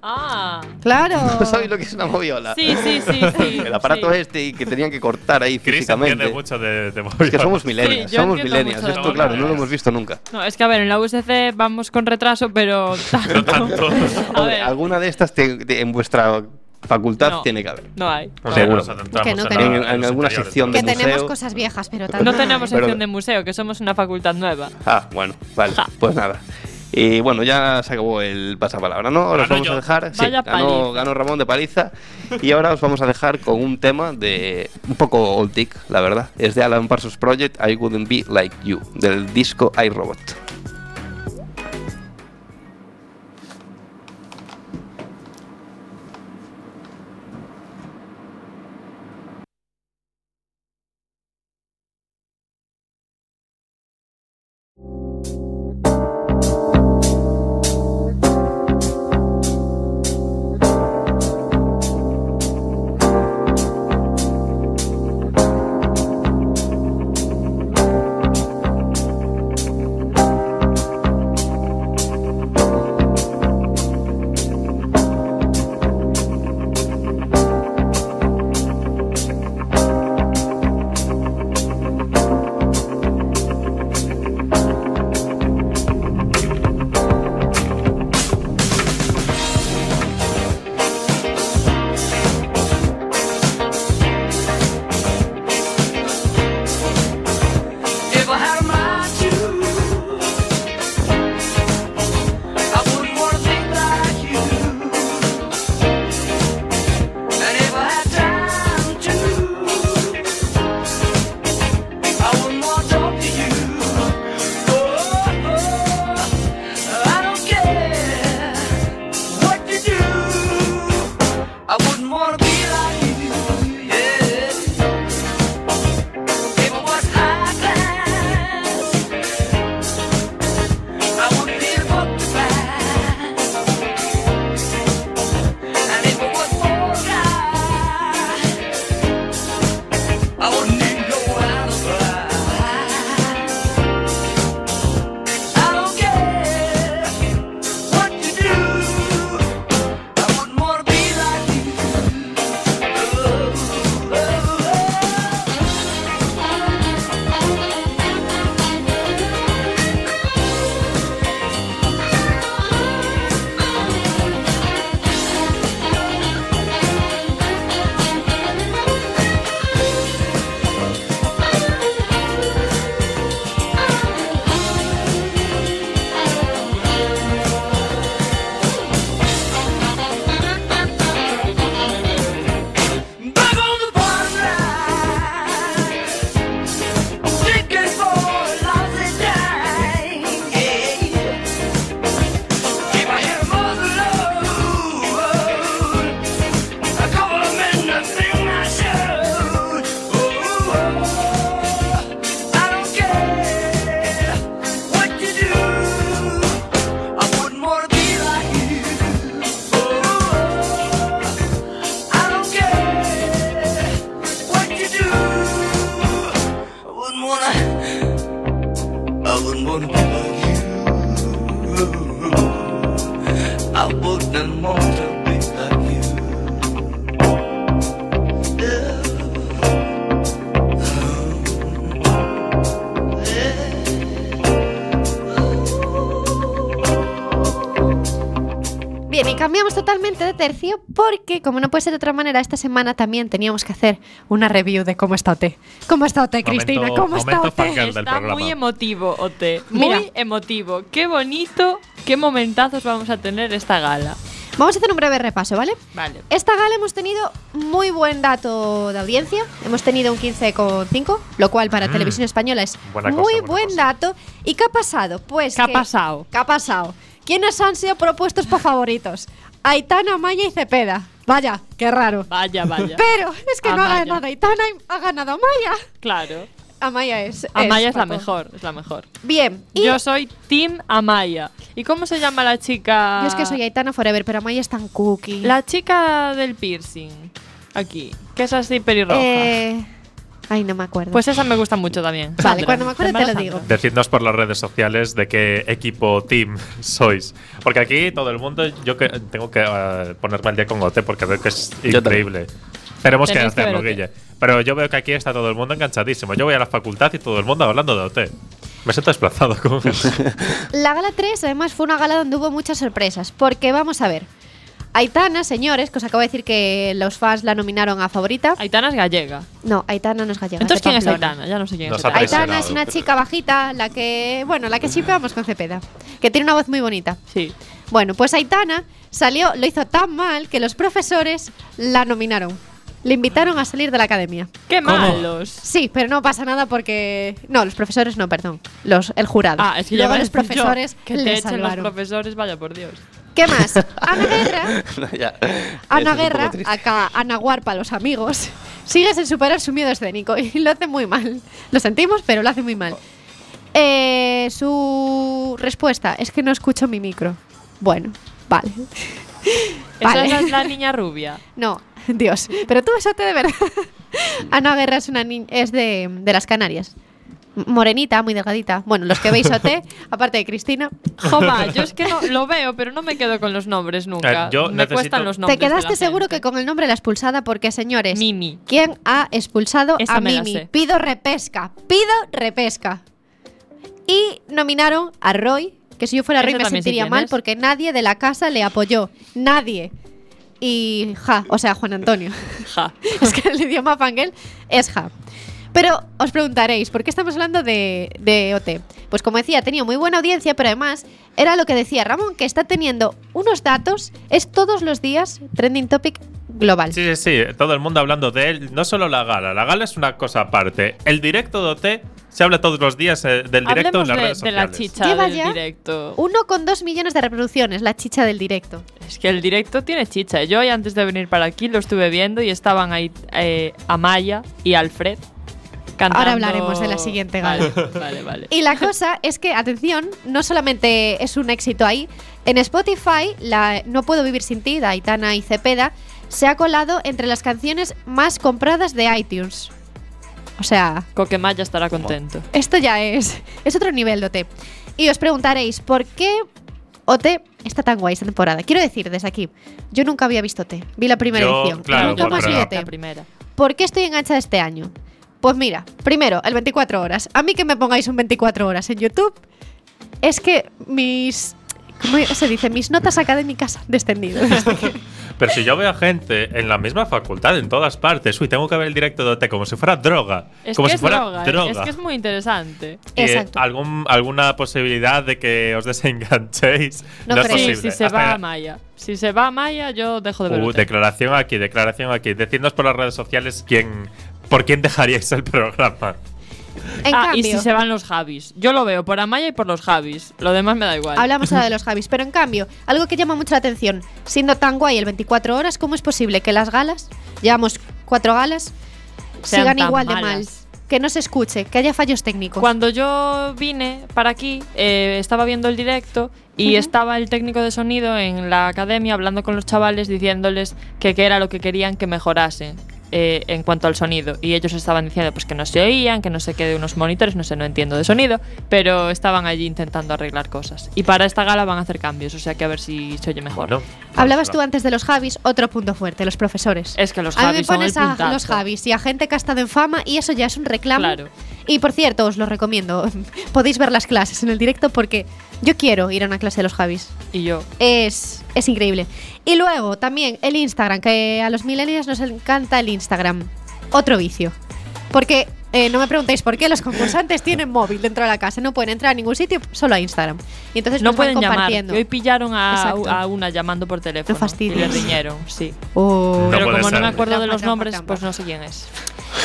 Ah. Claro. [laughs] ¿No sabéis lo que es una moviola? Sí, sí, sí, [laughs] sí. El aparato sí. este y que tenían que cortar ahí Chris físicamente. entiende mucho de, de Es que somos millennials, Sí, somos de Esto, claro, no lo hemos visto nunca. No, es que a ver, en la USC vamos con retraso, pero [laughs] Pero tanto. tanto. A ver, alguna de estas te- te- en vuestra facultad No. tiene que haber. no hay. O sea, Seguro. Que no en, tenemos. En- en los alguna sección Que de tenemos museo. cosas viejas, pero tanto. No tenemos Pero- sección de museo, que somos una facultad nueva. Ah, bueno, vale. Ja. Pues nada. Y bueno, ya se acabó el pasapalabra, ¿no? Ahora os vamos yo. a dejar. Sí, ganó, ganó Ramón de paliza. Y ahora os vamos a dejar con un tema de un poco old tick, la verdad. Es de Alan Parsons Project, I Wouldn't Be Like You, del disco iRobot. Tercio porque, como no puede ser de otra manera, esta semana también teníamos que hacer una review de cómo está OT. ¿Cómo está OT, Cristina? Momento- ¿Cómo está OT? Está muy emotivo, OT. Muy Mira. emotivo. Qué bonito, qué momentazos vamos a tener esta gala. Vamos a hacer un breve repaso, ¿vale? Vale. Esta gala hemos tenido muy buen dato de audiencia. Hemos tenido un 15,5, lo cual para Mm. televisión española es Buena cosa, muy buena buen cosa. dato. ¿Y qué ha pasado? Pues ¿Qué ha pasado? ¿Qué ha pasado? ¿Quiénes han sido propuestos por favoritos? Aitana, Maya y Cepeda. Vaya, qué raro. Vaya, vaya. Pero es que no ha Amaya. ganado Aitana, ha ganado Amaya. Claro. Amaya es. Amaya es la papo. mejor, es la mejor. Bien. Y Yo soy Team Amaya. ¿Y cómo se llama la chica? yo es que soy Aitana Forever, pero Amaya es tan cookie. La chica del piercing. Aquí. Que es así pelirroja. Eh, ay, no me acuerdo. Pues esa me gusta mucho también. Vale, Sandra. cuando me acuerde te lo digo. Decidnos por las redes sociales de qué equipo team [laughs] sois. Porque aquí todo el mundo, yo que tengo que eh, ponerme al día con Gote porque veo que es increíble. Tenemos que Tenéis que hacerlo, OT. Guille. Pero yo veo que aquí está todo el mundo enganchadísimo. Yo voy a la facultad y todo el mundo hablando de OT. Me siento desplazado. La gala 3 además fue una gala donde hubo muchas sorpresas, porque vamos a ver. Aitana, señores, que os acabo de decir que los fans la nominaron a favorita. Aitana es gallega. No, Aitana no es gallega. Entonces, ¿quién es. Aitana? Ya no sé quién Nos es Aitana. Aitana es una chica bajita, la que, bueno, la que shipeamos con Cepeda, que tiene una voz muy bonita. Sí. Bueno, pues Aitana salió, lo hizo tan mal que los profesores la nominaron. Le invitaron a salir de la academia. ¡Qué malos! Sí, pero no pasa nada porque. No, los profesores no, perdón. Los, el jurado. Ah, es que Luego ya los profesores que le te echen los profesores, vaya por Dios. ¿Qué más? Ana [laughs] Guerra, Ya. Ana Guerra, acá Ana Guarpa, los amigos, sigue sin superar su miedo escénico y lo hace muy mal. Lo sentimos, pero lo hace muy mal. Eh, su respuesta es que no escucho mi micro. Bueno, vale. Esa Vale. es la niña rubia. No, Dios. Pero tú eso te de verdad. Ana Guerra es, una ni- es de, de las Canarias. Morenita, muy delgadita. Bueno, los que veis OT, [laughs] aparte de Cristina. Jova, yo es que no, lo veo, pero no me quedo con los nombres nunca. Eh, yo me necesito- cuestan los Te nombres. la quedaste seguro gente. que con el nombre la expulsada porque, señores, Mimi. ¿quién ha expulsado Esa a Mimi? Pido repesca. Pido repesca. Y nominaron a Roy, que si yo fuera Roy Ese me sentiría quién mal porque nadie de la casa le apoyó. Nadie. Y ja, o sea, Juan Antonio. Ja. [laughs] es que el idioma fangirl es ja. Pero os preguntaréis, ¿por qué estamos hablando de, de OT? Pues como decía, tenía muy buena audiencia, pero además era lo que decía Ramón, que está teniendo unos datos, es todos los días trending topic global. Sí, sí, sí. Todo el mundo hablando de él. No solo la gala. La gala es una cosa aparte. El directo de OT se habla todos los días eh, del directo Hablemos en las de, redes de la sociales. chicha Lleva del ya directo. 1,2 millones de reproducciones, la chicha del directo. Es que el directo tiene chicha. Yo hoy antes de venir para aquí lo estuve viendo y estaban ahí eh, Amaya y Alfred cantando. Ahora hablaremos de la siguiente gala. Vale, vale, vale. Y la cosa es que, atención, no solamente es un éxito ahí, en Spotify, la No Puedo Vivir Sin Ti, de Aitana y Cepeda, se ha colado entre las canciones más compradas de iTunes. O sea, Coquemaya estará contento. esto ya es, es otro nivel de OT. Y os preguntaréis, ¿por qué OT está tan guay esta temporada? Quiero decir, desde aquí, yo nunca había visto OT. Vi la primera Yo, edición. claro, nunca más vi. OT. La primera. ¿Por qué estoy enganchada este año? Pues mira, primero, el 24 horas. A mí que me pongáis un 24 horas en YouTube, es que mis. ¿Cómo se dice? Mis notas académicas han descendido. [laughs] Pero si yo veo a gente en la misma facultad, en todas partes, uy, tengo que ver el directo de OT como si fuera droga. Es como que si es fuera droga, droga. Es que es muy interesante. Y, eh, Exacto. algún, ¿Alguna posibilidad de que os desenganchéis? No es creo. Sí, posible. si se Hasta- va a Maya. Si se va a Maya, yo dejo de ver. Uh, declaración aquí, declaración aquí. Decidnos por las redes sociales quién, por quién dejaríais el programa. En ah, y si se van los Javis. Yo lo veo por Amaya y por los Javis. Lo demás me da igual. hablamos ahora de [laughs] los Javis, pero en cambio, algo que llama mucho la atención, siendo tan guay el 24 horas, ¿cómo es posible que las galas, llevamos cuatro galas, Sean sigan igual de malas. mal? Que no se escuche, que haya fallos técnicos. Cuando yo vine para aquí, eh, estaba viendo el directo y estaba el técnico de sonido en la academia hablando con los chavales diciéndoles que qué era lo que querían que mejorase eh, en cuanto al sonido. Y ellos estaban diciendo pues que no se oían, que no sé qué de unos monitores, no sé, no entiendo de sonido, pero estaban allí intentando arreglar cosas. Y para esta gala van a hacer cambios, o sea que a ver si se oye mejor. Bueno, Hablabas pues, tú antes de los Javis, otro punto fuerte, los profesores. Es que los a mí me Javis son el pones a los Javis y a gente que ha estado en fama y eso ya es un reclamo. Claro. Y por cierto, os lo recomiendo. [laughs] Podéis ver las clases en el directo porque Yo quiero ir a una clase de los Javis. Y yo. Es, es increíble. Y luego también el Instagram, que a los millennials nos encanta el Instagram. Otro vicio. Porque eh, no me preguntéis por qué los concursantes tienen móvil dentro de la casa. No pueden entrar a ningún sitio, solo a Instagram. Y entonces no nos van pueden llamar. compartiendo. Hoy pillaron a, una llamando por teléfono. No fastidies. Y le riñeron, sí. Oh. Pero como ser. no me acuerdo de los trampa, nombres, trampa. pues no sé quién es.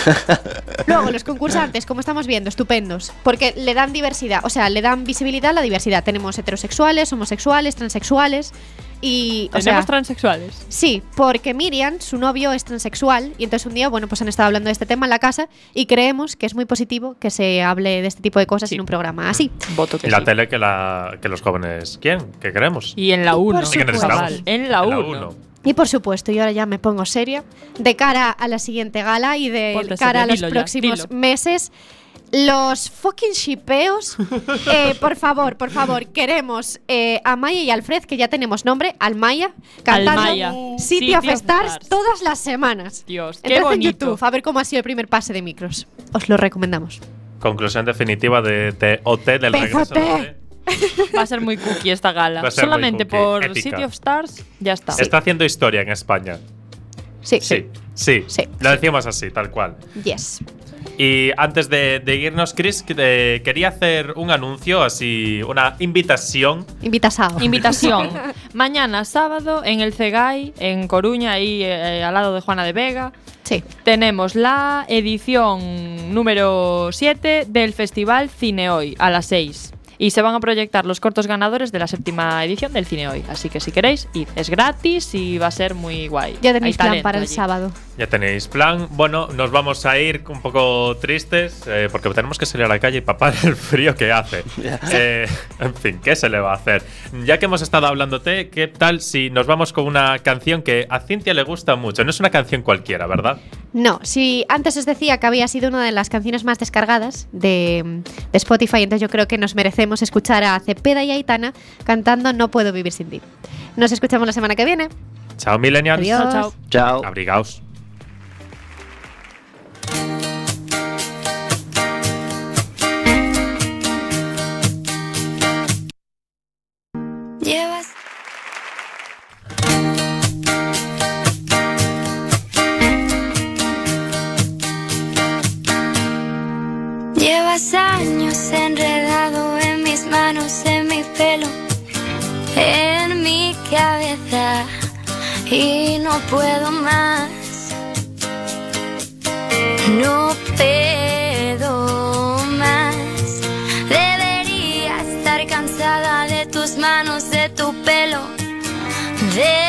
[laughs] Luego, los concursantes, como estamos viendo, estupendos, porque le dan diversidad, o sea, le dan visibilidad a la diversidad. Tenemos heterosexuales, homosexuales, transexuales y... O Tenemos sea, transexuales. Sí, porque Miriam, su novio, es transexual y entonces un día, bueno, pues han estado hablando de este tema en la casa y creemos que es muy positivo que se hable de este tipo de cosas Sí. en un programa así. Voto que Y la sí. tele que, la, que los jóvenes quieren, que queremos. Y en la 1. por Sí que necesitamos. En la En la 1. uno. Y por supuesto, y ahora ya me pongo seria, de cara a la siguiente gala y de Ponte cara a los ya, próximos meses, los fucking shipeos, [laughs] eh, por favor, por favor, queremos eh, a Maya y Alfred, que ya tenemos nombre, Almaya, cantando Almaya. City, City of Stars, Stars. todas las semanas. Dios, qué Entrad en bonito. YouTube a ver cómo ha sido el primer pase de micros. Os lo recomendamos. Conclusión definitiva de, de OT del regreso. Pézate. de. Va a ser muy cookie esta gala. Solamente por épica. City of Stars, ya está. Está haciendo historia en España. Sí. Sí, sí. Sí. Lo decimos así, tal cual. Yes. Y antes de, de irnos, Chris, eh, quería hacer un anuncio, así, una invitación. Invitasao. [laughs] Invitación. [laughs] Mañana sábado en el Cegai, en Coruña, ahí eh, al lado de Juana de Vega. Sí. Tenemos la edición número 7 del Festival Cine Hoy a las 6. Y se van a proyectar los cortos ganadores de la séptima edición del Cine Hoy. Así que si queréis, id. Es gratis y va a ser muy guay. Ya tenéis Hay plan para el allí. sábado. Ya tenéis plan. Bueno, nos vamos a ir un poco tristes eh, porque tenemos que salir a la calle y papar [laughs] el frío que hace. Eh, en fin, ¿qué se le va a hacer? Ya que hemos estado hablándote, ¿qué tal si nos vamos con una canción que a Cintia le gusta mucho? No es una canción cualquiera, ¿verdad? No, si antes os decía que había sido una de las canciones más descargadas de, de Spotify, entonces yo creo que nos merecemos escuchar a Cepeda y Aitana cantando No puedo vivir sin ti. Nos escuchamos la semana que viene. Chao, millennials. Adiós. Chao, chao. Chao. Abrigaos. Llevas años enredado en mis manos, en mi pelo, en mi cabeza y no puedo más. No puedo más. Debería estar cansada de tus manos, de tu pelo, de